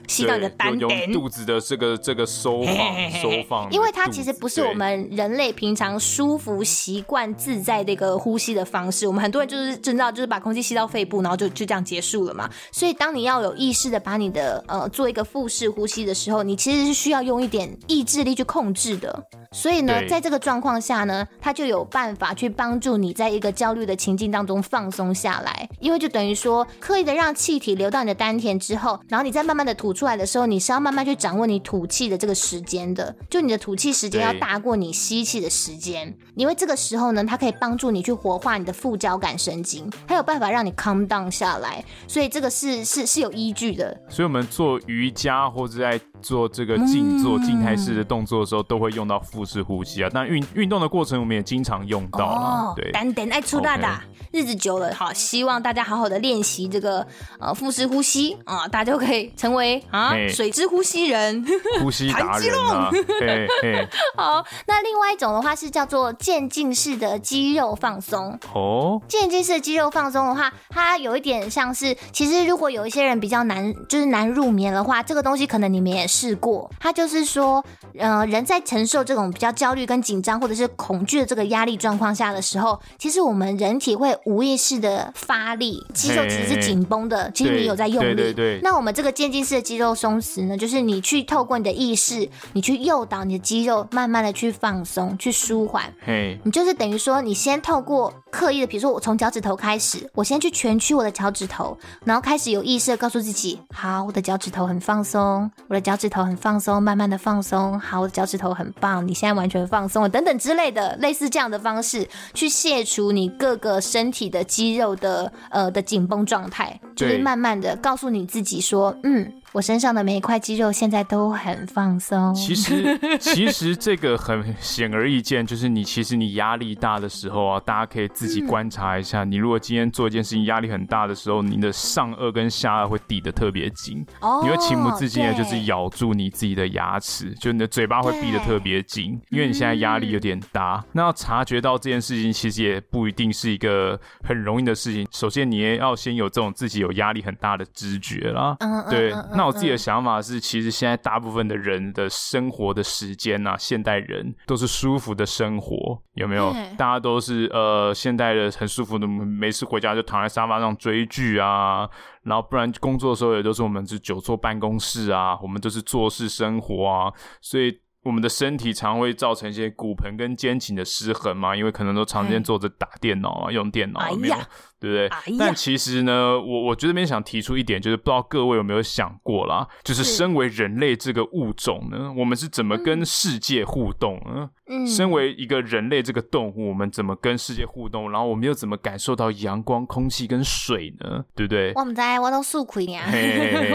吸到你的丹田，用肚子的这个这个收放收放。因为它其实不是我们人类平常舒服、习惯、自在的一个呼吸的方式。我们很多人就是知道，就是把空气吸到肺部，然后就就这样结束了嘛。所以当你要有意意识的把你的呃做一个腹式呼吸的时候，你其实是需要用一点意志力去控制的。所以呢，在这个状况下呢，它就有办法去帮助你在一个焦虑的情境当中放松下来。因为就等于说，刻意的让气体流到你的丹田之后，然后你再慢慢的吐出来的时候，你是要慢慢去掌握你吐气的这个时间的。就你的吐气时间要大过你吸气的时间，因为这个时候呢，它可以帮助你去活化你的副交感神经，它有办法让你 calm down 下来。所以这个是是是有依据。的，所以我们做瑜伽或者在做这个静坐静态式的动作的时候，都会用到腹式呼吸啊。但运运动的过程，我们也经常用到哦。对，等等爱出大大，okay. 日子久了，好，希望大家好好的练习这个呃腹式呼吸啊，大家就可以成为啊水之呼吸人，呼吸达人啊。对对。好，那另外一种的话是叫做渐进式的肌肉放松。哦，渐进式的肌肉放松的话，它有一点像是，其实如果有一些人比较难，就是难入眠的话，这个东西可能你们也试过。它就是说，呃，人在承受这种比较焦虑跟紧张或者是恐惧的这个压力状况下的时候，其实我们人体会无意识的发力，肌肉其实是紧绷的。其实你有在用力。对对对。那我们这个渐进式的肌肉松弛呢，就是你去透过你的意识，你去诱导你的肌肉慢慢的去放松，去舒缓。嘿，你就是等于说，你先透过刻意的，比如说我从脚趾头开始，我先去蜷曲我的脚趾头，然后开始有意识的告诉自己，好，我的脚趾头很放松，我的脚趾头很放松，慢慢的放松。好，我的脚趾头很棒，你现在完全放松了，等等之类的，类似这样的方式去卸除你各个身体的肌肉的呃的紧绷状态，就是慢慢的告诉你自己说，嗯。我身上的每一块肌肉现在都很放松。其实，其实这个很显而易见，就是你其实你压力大的时候啊，大家可以自己观察一下。嗯、你如果今天做一件事情压力很大的时候，你的上颚跟下颚会抵得特别紧，哦，你会情不自禁的就是咬住你自己的牙齿，就你的嘴巴会闭得特别紧，因为你现在压力有点大。嗯、那要察觉到这件事情，其实也不一定是一个很容易的事情。首先，你也要先有这种自己有压力很大的知觉啦。嗯，对。那我自己的想法是，其实现在大部分的人的生活的时间啊，现代人都是舒服的生活，有没有？大家都是呃，现代的很舒服的，没事回家就躺在沙发上追剧啊，然后不然工作的时候也都是我们是久坐办公室啊，我们都是坐式生活啊，所以。我们的身体常会造成一些骨盆跟肩颈的失衡嘛，因为可能都常年坐着打电脑啊，用电脑，哎、没有，对不对？哎、但其实呢，我我觉得这边想提出一点，就是不知道各位有没有想过啦，就是身为人类这个物种呢，我们是怎么跟世界互动呢？嗯，身为一个人类这个动物，我们怎么跟世界互动？然后我们又怎么感受到阳光、空气跟水呢？对不对？我们在我都素亏呀，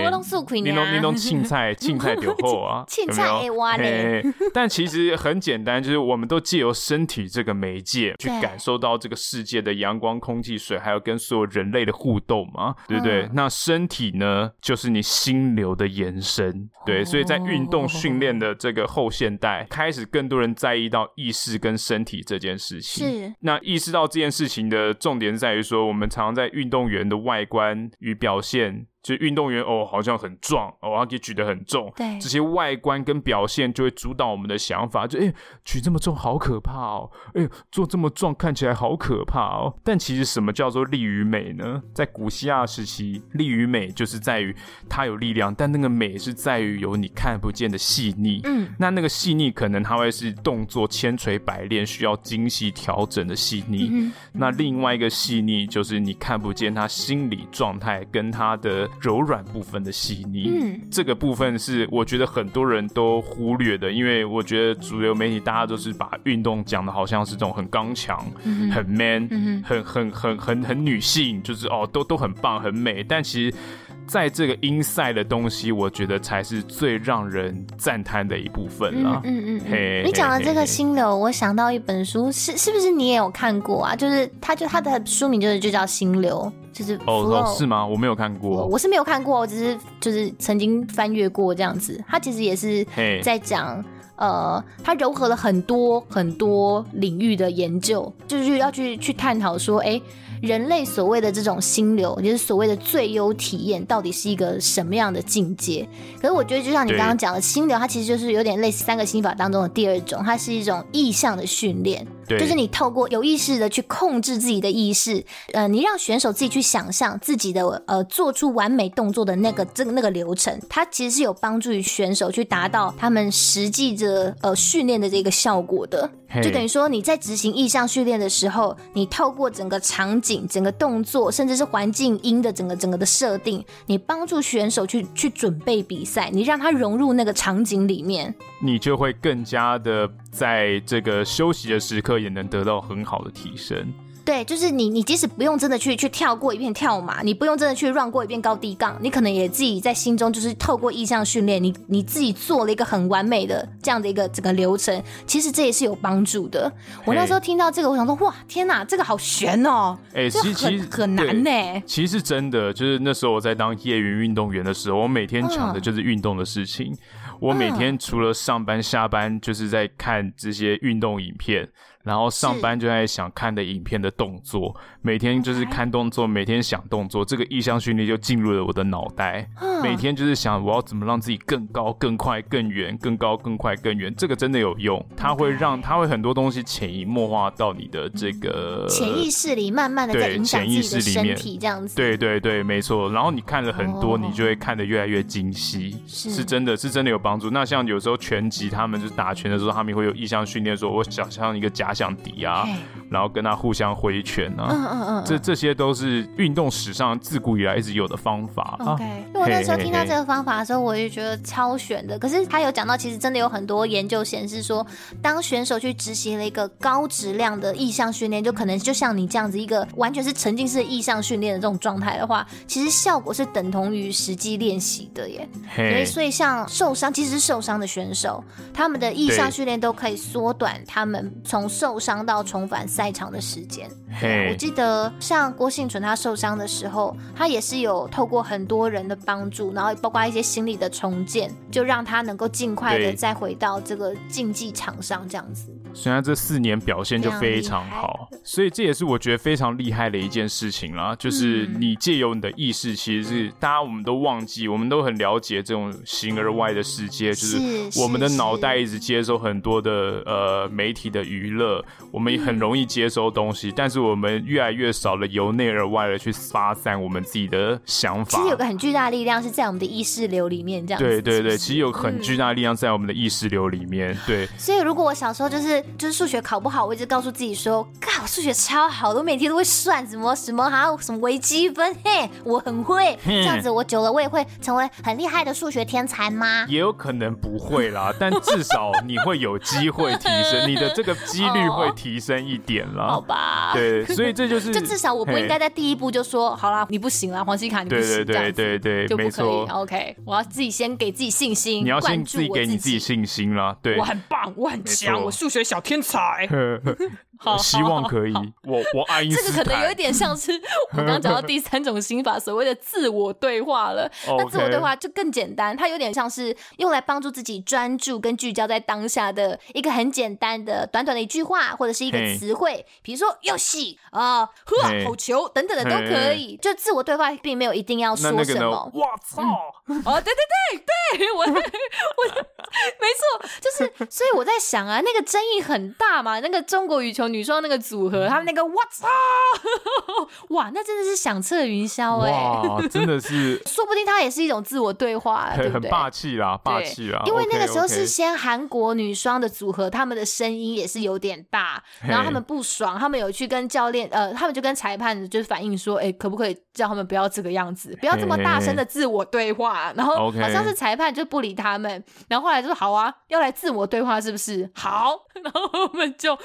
我都素亏呀，你弄你弄青菜，青菜丢后啊，青菜哎挖嘞。但其实很简单，就是我们都借由身体这个媒介去感受到这个世界的阳光、空气、水，还有跟所有人类的互动嘛，对不对？嗯、那身体呢，就是你心流的延伸，对。所以在运动训练的这个后现代，开始更多人在意到意识跟身体这件事情。是。那意识到这件事情的重点在于说，我们常常在运动员的外观与表现。就运动员哦，好像很壮哦，他可以举得很重。对，这些外观跟表现就会主导我们的想法。就哎，举这么重好可怕哦！哎，做这么壮看起来好可怕哦。但其实什么叫做力与美呢？在古希腊时期，力与美就是在于它有力量，但那个美是在于有你看不见的细腻。嗯，那那个细腻可能它会是动作千锤百炼，需要精细调整的细腻。嗯。那另外一个细腻就是你看不见他心理状态跟他的。柔软部分的细腻，嗯，这个部分是我觉得很多人都忽略的，因为我觉得主流媒体大家都是把运动讲的好像是这种很刚强、嗯、很 man、嗯、很很很很很女性，就是哦都都很棒很美，但其实在这个 inside 的东西，我觉得才是最让人赞叹的一部分了。嗯嗯，嗯嘿，你讲的这个心流，我想到一本书，是是不是你也有看过啊？就是它就它的书名就是就叫心流。就是哦，是吗？我没有看过，我，我是没有看过，我只是就是曾经翻阅过这样子。它其实也是在讲呃，它糅合了很多很多领域的研究，就是要去去探讨说，哎、欸。人类所谓的这种心流，就是所谓的最优体验，到底是一个什么样的境界？可是我觉得，就像你刚刚讲的，心流它其实就是有点类似三个心法当中的第二种，它是一种意向的训练，就是你透过有意识的去控制自己的意识，呃，你让选手自己去想象自己的呃做出完美动作的那个这个那个流程，它其实是有帮助于选手去达到他们实际的呃训练的这个效果的。就等于说你在执行意向训练的时候，你透过整个场景、整个动作，甚至是环境音的整个整个的设定，你帮助选手去去准备比赛，你让他融入那个场景里面，你就会更加的在这个休息的时刻也能得到很好的提升。对，就是你，你即使不用真的去去跳过一遍跳马，你不用真的去 run 过一遍高低杠，你可能也自己在心中就是透过意向训练，你你自己做了一个很完美的这样的一个整个流程，其实这也是有帮助的。我那时候听到这个，我想说，哇，天哪，这个好悬哦！哎，其实其实很难呢。其实是真的，就是那时候我在当业余运动员的时候，我每天想的就是运动的事情。嗯我每天除了上班下班，就是在看这些运动影片。然后上班就在想看的影片的动作，每天就是看动作，每天想动作，这个意向训练就进入了我的脑袋。每天就是想我要怎么让自己更高、更快、更远、更高、更快、更远。这个真的有用，它会让它会很多东西潜移默化到你的这个潜意识里，慢慢的在影响自己的身体，这样子。对对对，没错。然后你看了很多，你就会看得越来越精细，是真的是真的有帮助。那像有时候拳击，他们就是打拳的时候，他们会有意向训练，说我想象一个假想敌啊，然后跟他互相挥拳啊，嗯嗯嗯，这这些都是运动史上自古以来一直有的方法。OK，因为我那时候听到这个方法的时候，我就觉得超玄的。可是他有讲到，其实真的有很多研究显示说，当选手去执行了一个高质量的意向训练，就可能就像你这样子一个完全是沉浸式意向训练的这种状态的话，其实效果是等同于实际练习的耶。Hey. 所以像受伤，即使是受伤的选手，他们的意向训练都可以缩短他们从受伤。到重返赛场的时间，hey. 我记得像郭婞淳他受伤的时候，他也是有透过很多人的帮助，然后包括一些心理的重建，就让他能够尽快的再回到这个竞技场上这样子。虽然这四年表现就非常好，所以这也是我觉得非常厉害的一件事情啦。就是你借由你的意识，其实是大家我们都忘记，我们都很了解这种形而外的世界，就是我们的脑袋一直接收很多的呃媒体的娱乐，我们也很容易接收东西，但是我们越来越少了由内而外的去发散我们自己的想法。其实有个很巨大的力量是在我们的意识流里面，这样子。对对对，其实有很巨大的力量在我们的意识流里面。对。所以如果我小时候就是。就是数学考不好，我一直告诉自己说：“靠，我数学超好，我每天都会算什么什么，还有什么微积分，嘿，我很会。这样子，我久了我也会成为很厉害的数学天才吗？”也有可能不会啦，但至少你会有机会提升你的这个几率会提升一点啦。好吧，对，所以这就是，就至少我不应该在第一步就说：“好啦，你不行啦，黄西卡，你不行。”对对对对对，没错。OK，我要自己先给自己信心，你要先自己给你自己信心啦。对，我很棒，我很强，我数学小。天才。好，希望可以。我我爱因斯坦。这个可能有一点像是我刚刚讲到第三种心法，所谓的自我对话了。那自我对话就更简单，它有点像是用来帮助自己专注跟聚焦在当下的一个很简单的短短的一句话，或者是一个词汇，比如说“要戏”啊，“呵，好球”等等的都可以。就自我对话，并没有一定要说什么。我操！哦，对对对对，我 我没错，就是所以我在想啊，那个争议很大嘛，那个中国羽球。女双那个组合，他们那个我操，哇，那真的是响彻云霄哎！哇，真的是，说不定他也是一种自我对话，对不对？很霸气啦，霸气啦！因为那个时候是先韩国女双的组合，他们的声音也是有点大，然后他们不爽，他们有去跟教练，呃，他们就跟裁判就是反映说，哎，可不可以叫他们不要这个样子，不要这么大声的自我对话？然后好像是裁判就不理他们，然后后来就说好啊，要来自我对话是不是？好，然 后我们就哇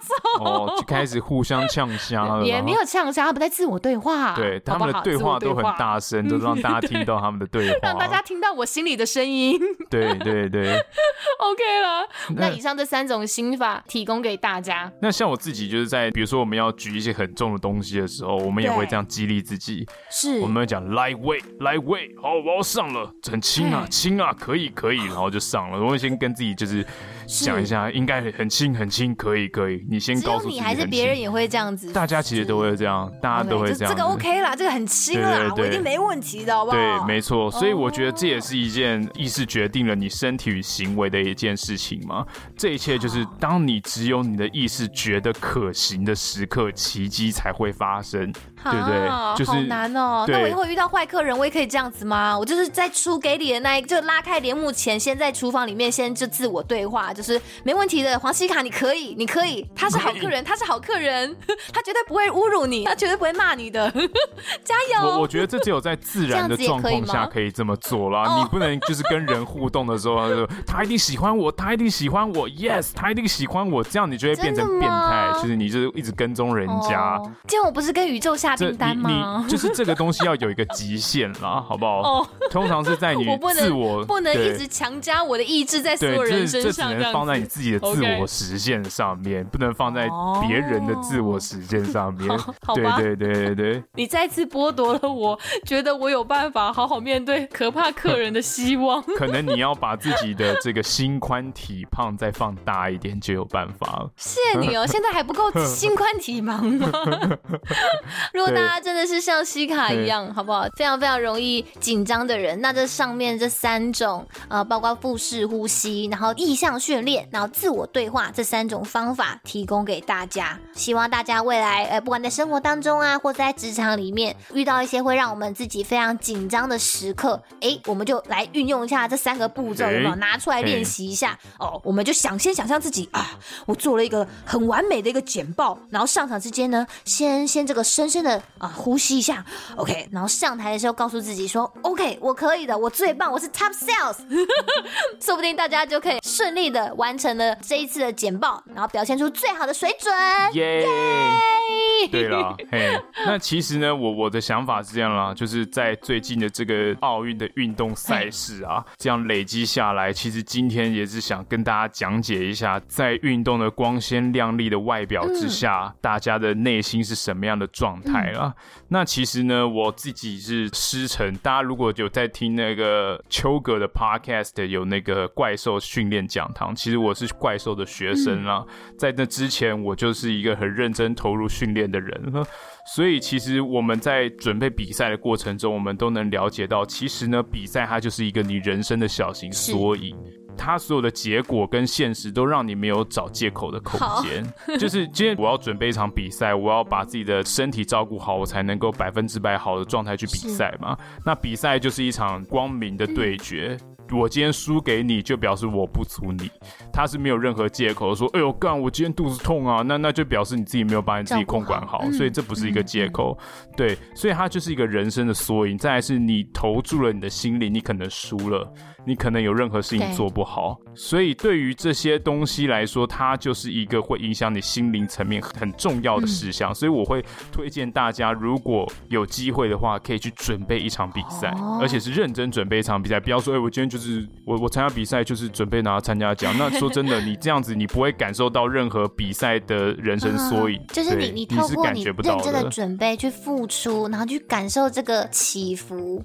操！哦，就开始互相呛虾了，也没有呛虾，他们在自我对话。对，他们的对话都很大声，都让大家听到他们的对话，让大家听到我心里的声音。对对对，OK 了。那以上这三种心法提供给大家。那像我自己就是在，比如说我们要举一些很重的东西的时候，我们也会这样激励自己。是，我们要讲 light weight，light weight，好，我要上了，很轻啊，轻啊，可以可以，然后就上了。我会先跟自己就是。想一下，应该很轻很轻，可以可以。你先告诉你，还是别人也会这样子？大家其实都会这样，大家都会这样。这个 OK 啦，这个很轻啦，我一定没问题的，好不好？对，没错。所以我觉得这也是一件意识决定了你身体与行为的一件事情嘛。这一切就是当你只有你的意识觉得可行的时刻，奇迹才会发生。对不对？就是好难哦。那我以后遇到坏客人，我也可以这样子吗？我就是在出给你的那一个，就拉开帘幕前，先在厨房里面先就自我对话。就是没问题的，黄西卡，你可以，你可以，他是好客人，他是好客人，他绝对不会侮辱你，他绝对不会骂你的，加油！我我觉得这只有在自然的状况下可以这么做啦，你不能就是跟人互动的时候，他说他一定喜欢我，他一定喜欢我，yes，他一定喜欢我，这样你就会变成变态，就是你就是一直跟踪人家。今天我不是跟宇宙下订单吗？就是这个东西要有一个极限啦，好不好？哦，通常是在你 自我不能一直强加我的意志在所有人身上，这只能放在你自己的自我实现上面，不能放在别人的自我实现上面。对对对对对，你再次剥夺了我觉得我有办法好好面对可怕客人的希望。可能你要把自己的这个心宽体胖再放大一点就有办法了。谢谢你哦，现在还不够心宽体胖吗？如果大家真的是像西卡一样，好不好？非常非常容易紧张的人，那这上面这三种呃，包括腹式呼吸，然后意向训练，然后自我对话这三种方法提供给大家。希望大家未来呃，不管在生活当中啊，或者在职场里面遇到一些会让我们自己非常紧张的时刻，哎，我们就来运用一下这三个步骤，有没有？拿出来练习一下哦。我们就想先想象自己啊，我做了一个很完美的一个简报，然后上场之间呢，先先这个深深的啊呼吸一下，OK，然后上台的时候告诉自己说，OK，我可以的，我最棒，我是 Top Sales，说不定大家就可以顺利的完成了这一次的简报，然后表现出最好的水准，耶！对了，嘿，那其实呢，我我的想法是这样啦，就是在最近的这个奥运的运动赛事啊，这样累积下来，其实今天也是想跟大家讲解一下，在运动的光鲜亮丽的外表之下，嗯、大家的内心是什么样的状态那其实呢，我自己是师承，大家如果有在听那个秋哥的 podcast，有那个怪兽训练讲堂，其实我是怪兽的学生啦，嗯、在那之前，我就是一个很认真投入训练的人，所以其实我们在准备比赛的过程中，我们都能了解到，其实呢，比赛它就是一个你人生的小型缩影，它所有的结果跟现实都让你没有找借口的空间。就是今天我要准备一场比赛，我要把自己的身体照顾好，我才能够百分之百好的状态去比赛嘛。那比赛就是一场光明的对决。嗯我今天输给你，就表示我不足你，他是没有任何借口说，哎呦干，我今天肚子痛啊，那那就表示你自己没有把你自己控管好，所以这不是一个借口，对，所以他就是一个人生的缩影。再来是你投注了你的心力，你可能输了，你可能有任何事情做不好，所以对于这些东西来说，它就是一个会影响你心灵层面很重要的事项，所以我会推荐大家，如果有机会的话，可以去准备一场比赛，而且是认真准备一场比赛，不要说，哎，我今天就。是我我参加比赛就是准备拿参加奖。那说真的，你这样子你不会感受到任何比赛的人生缩影。就是你你透过你认真的准备去付出，然后去感受这个起伏。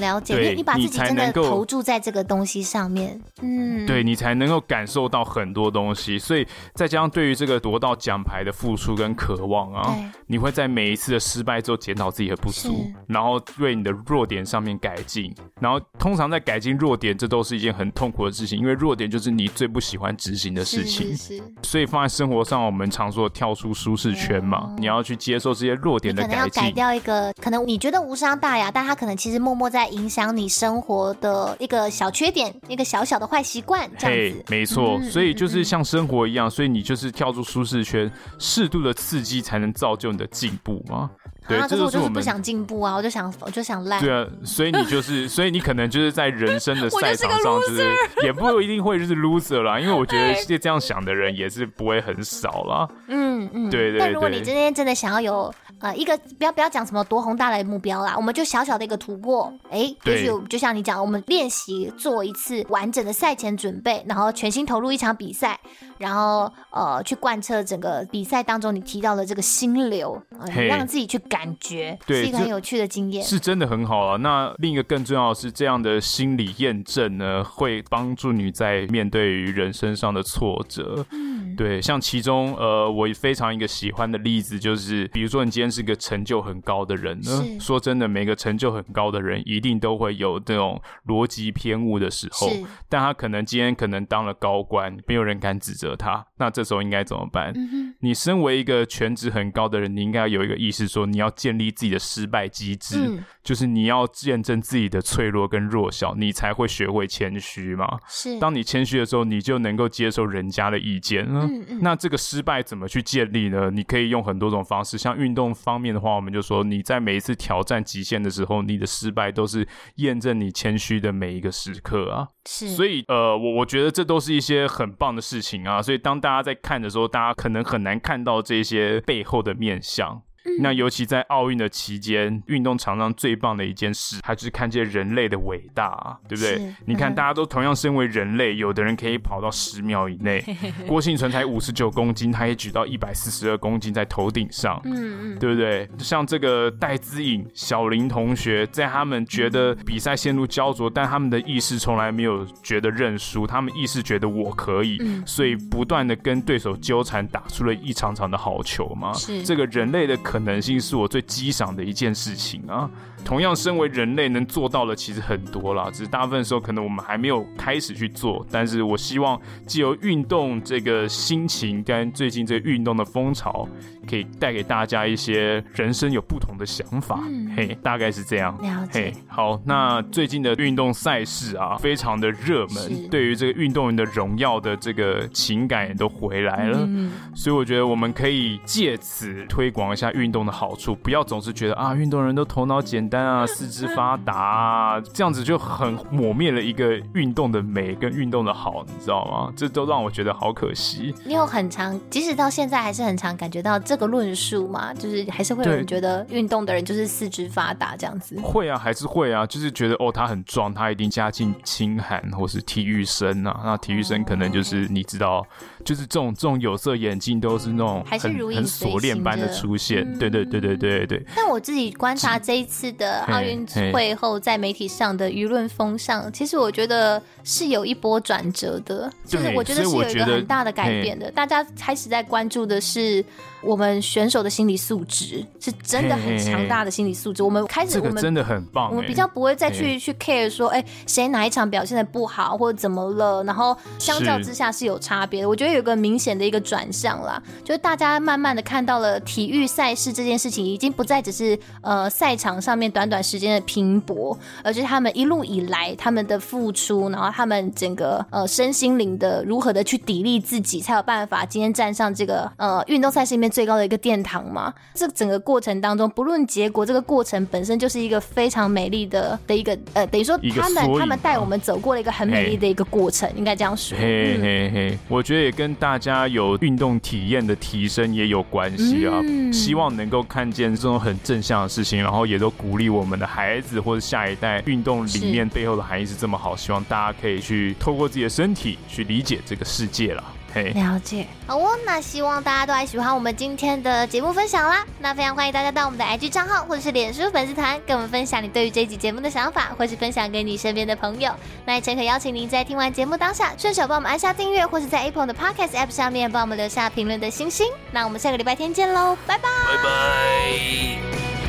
了解，你你把自己真的投注在这个东西上面，嗯，对你才能够感受到很多东西。所以再加上对于这个夺到奖牌的付出跟渴望啊，你会在每一次的失败之后检讨自己的不足，然后为你的弱点上面改进。然后通常在改进弱点，这都是一件很痛苦的事情，因为弱点就是你最不喜欢执行的事情。是，是，是，所以放在生活上，我们常说跳出舒适圈嘛，嗯、你要去接受这些弱点的改进。可能要改掉一个，可能你觉得无伤大雅，但他可能其实默默在。影响你生活的一个小缺点，一个小小的坏习惯，这样子。Hey, 没错，嗯、所以就是像生活一样，嗯、所以你就是跳出舒适圈，适度的刺激才能造就你的进步嘛。对，啊、这是我就是不想进步啊，我就想，我就想烂。对啊，所以你就是，所以你可能就是在人生的赛场上，就是也不一定会就是 loser 啦，因为我觉得这样想的人也是不会很少啦。嗯嗯，对，对对。但如果你今天真的想要有。呃，一个不要不要讲什么多宏大的目标啦，我们就小小的一个突破，哎，就是对就像你讲，我们练习做一次完整的赛前准备，然后全心投入一场比赛，然后呃去贯彻整个比赛当中你提到的这个心流，让自己去感觉，对是一个很有趣的经验，是真的很好啊。那另一个更重要的是，这样的心理验证呢，会帮助你在面对于人生上的挫折。嗯对，像其中呃，我非常一个喜欢的例子就是，比如说你今天是个成就很高的人呢，说真的，每个成就很高的人一定都会有这种逻辑偏误的时候，但他可能今天可能当了高官，没有人敢指责他，那这时候应该怎么办？嗯、你身为一个全职很高的人，你应该要有一个意识，说你要建立自己的失败机制，嗯、就是你要验证自己的脆弱跟弱小，你才会学会谦虚嘛。是，当你谦虚的时候，你就能够接受人家的意见。嗯嗯。那这个失败怎么去建立呢？你可以用很多种方式，像运动方面的话，我们就说你在每一次挑战极限的时候，你的失败都是验证你谦虚的每一个时刻啊。是。所以呃，我我觉得这都是一些很棒的事情啊。所以当大家在看的时候，大家可能很难难看到这些背后的面相。向。那尤其在奥运的期间，运动场上最棒的一件事，还是看见人类的伟大啊，对不对？嗯、你看，大家都同样身为人类，有的人可以跑到十秒以内，郭幸存才五十九公斤，他也举到一百四十二公斤在头顶上，嗯嗯，对不对？像这个戴资颖、小林同学，在他们觉得比赛陷入焦灼，但他们的意识从来没有觉得认输，他们意识觉得我可以，嗯、所以不断的跟对手纠缠，打出了一场场的好球嘛。是这个人类的。可能性是我最激赏的一件事情啊！同样，身为人类能做到的其实很多啦，只是大部分时候可能我们还没有开始去做。但是我希望借由运动这个心情跟最近这个运动的风潮，可以带给大家一些人生有不同的想法。嗯、嘿，大概是这样。了解。嘿，好，那最近的运动赛事啊，非常的热门，对于这个运动员的荣耀的这个情感也都回来了。嗯，所以我觉得我们可以借此推广一下运动的好处，不要总是觉得啊，运动人都头脑简单啊，四肢发达啊，这样子就很抹灭了一个运动的美跟运动的好，你知道吗？这都让我觉得好可惜。你有很长，即使到现在还是很长感觉到这个论述嘛，就是还是会有人觉得运动的人就是四肢发达这样子。会啊，还是会啊，就是觉得哦，他很壮，他一定家境清寒，或是体育生啊。那体育生可能就是你知道，就是这种这种有色眼镜都是那种很很锁链般的出现。嗯、对对对对对对。但我自己观察这一次的奥运会后，在媒体上的舆论风向，其实我觉得是有一波转折的，就是我觉得是有一个很大的改变的。大家开始在关注的是我们选手的心理素质，是真的很强大的心理素质。我们开始，我们真的很棒，我们比较不会再去去 care 说，哎，谁哪一场表现的不好或者怎么了，然后相较之下是有差别的。我觉得有个明显的一个转向啦，就是大家慢慢的看到了体育赛事这件事情，已经不再只是呃赛场上面短短时间的拼搏，而是他们一路以来他们的付出，然后他们整个呃身心灵的如何的去砥砺自己，才有办法今天站上这个呃运动赛事里面最高的一个殿堂嘛。这整个过程当中，不论结果，这个过程本身就是一个非常美丽的的一个呃，等于说他们他们带我们走过了一个很美丽的一个过程，应该这样说。嘿嘿嘿，我觉得也跟大家有运动体验的提升也有关系啊。嗯、希望能够看见这种很正向的事情，然后也都鼓励我们的孩子或者下一代，运动里面背后的含义是这么好，希望大家可以去透过自己的身体去理解这个世界了。嘿，了解。好哦，那希望大家都还喜欢我们今天的节目分享啦。那非常欢迎大家到我们的 IG 账号或者是脸书粉丝团，跟我们分享你对于这一集节目的想法，或是分享给你身边的朋友。那也诚恳邀请您在听完节目当下，顺手帮我们按下订阅，或是在 Apple 的 Podcast App 上面帮我们留下评论的星星。那我们下个礼拜天见喽，拜拜，拜拜。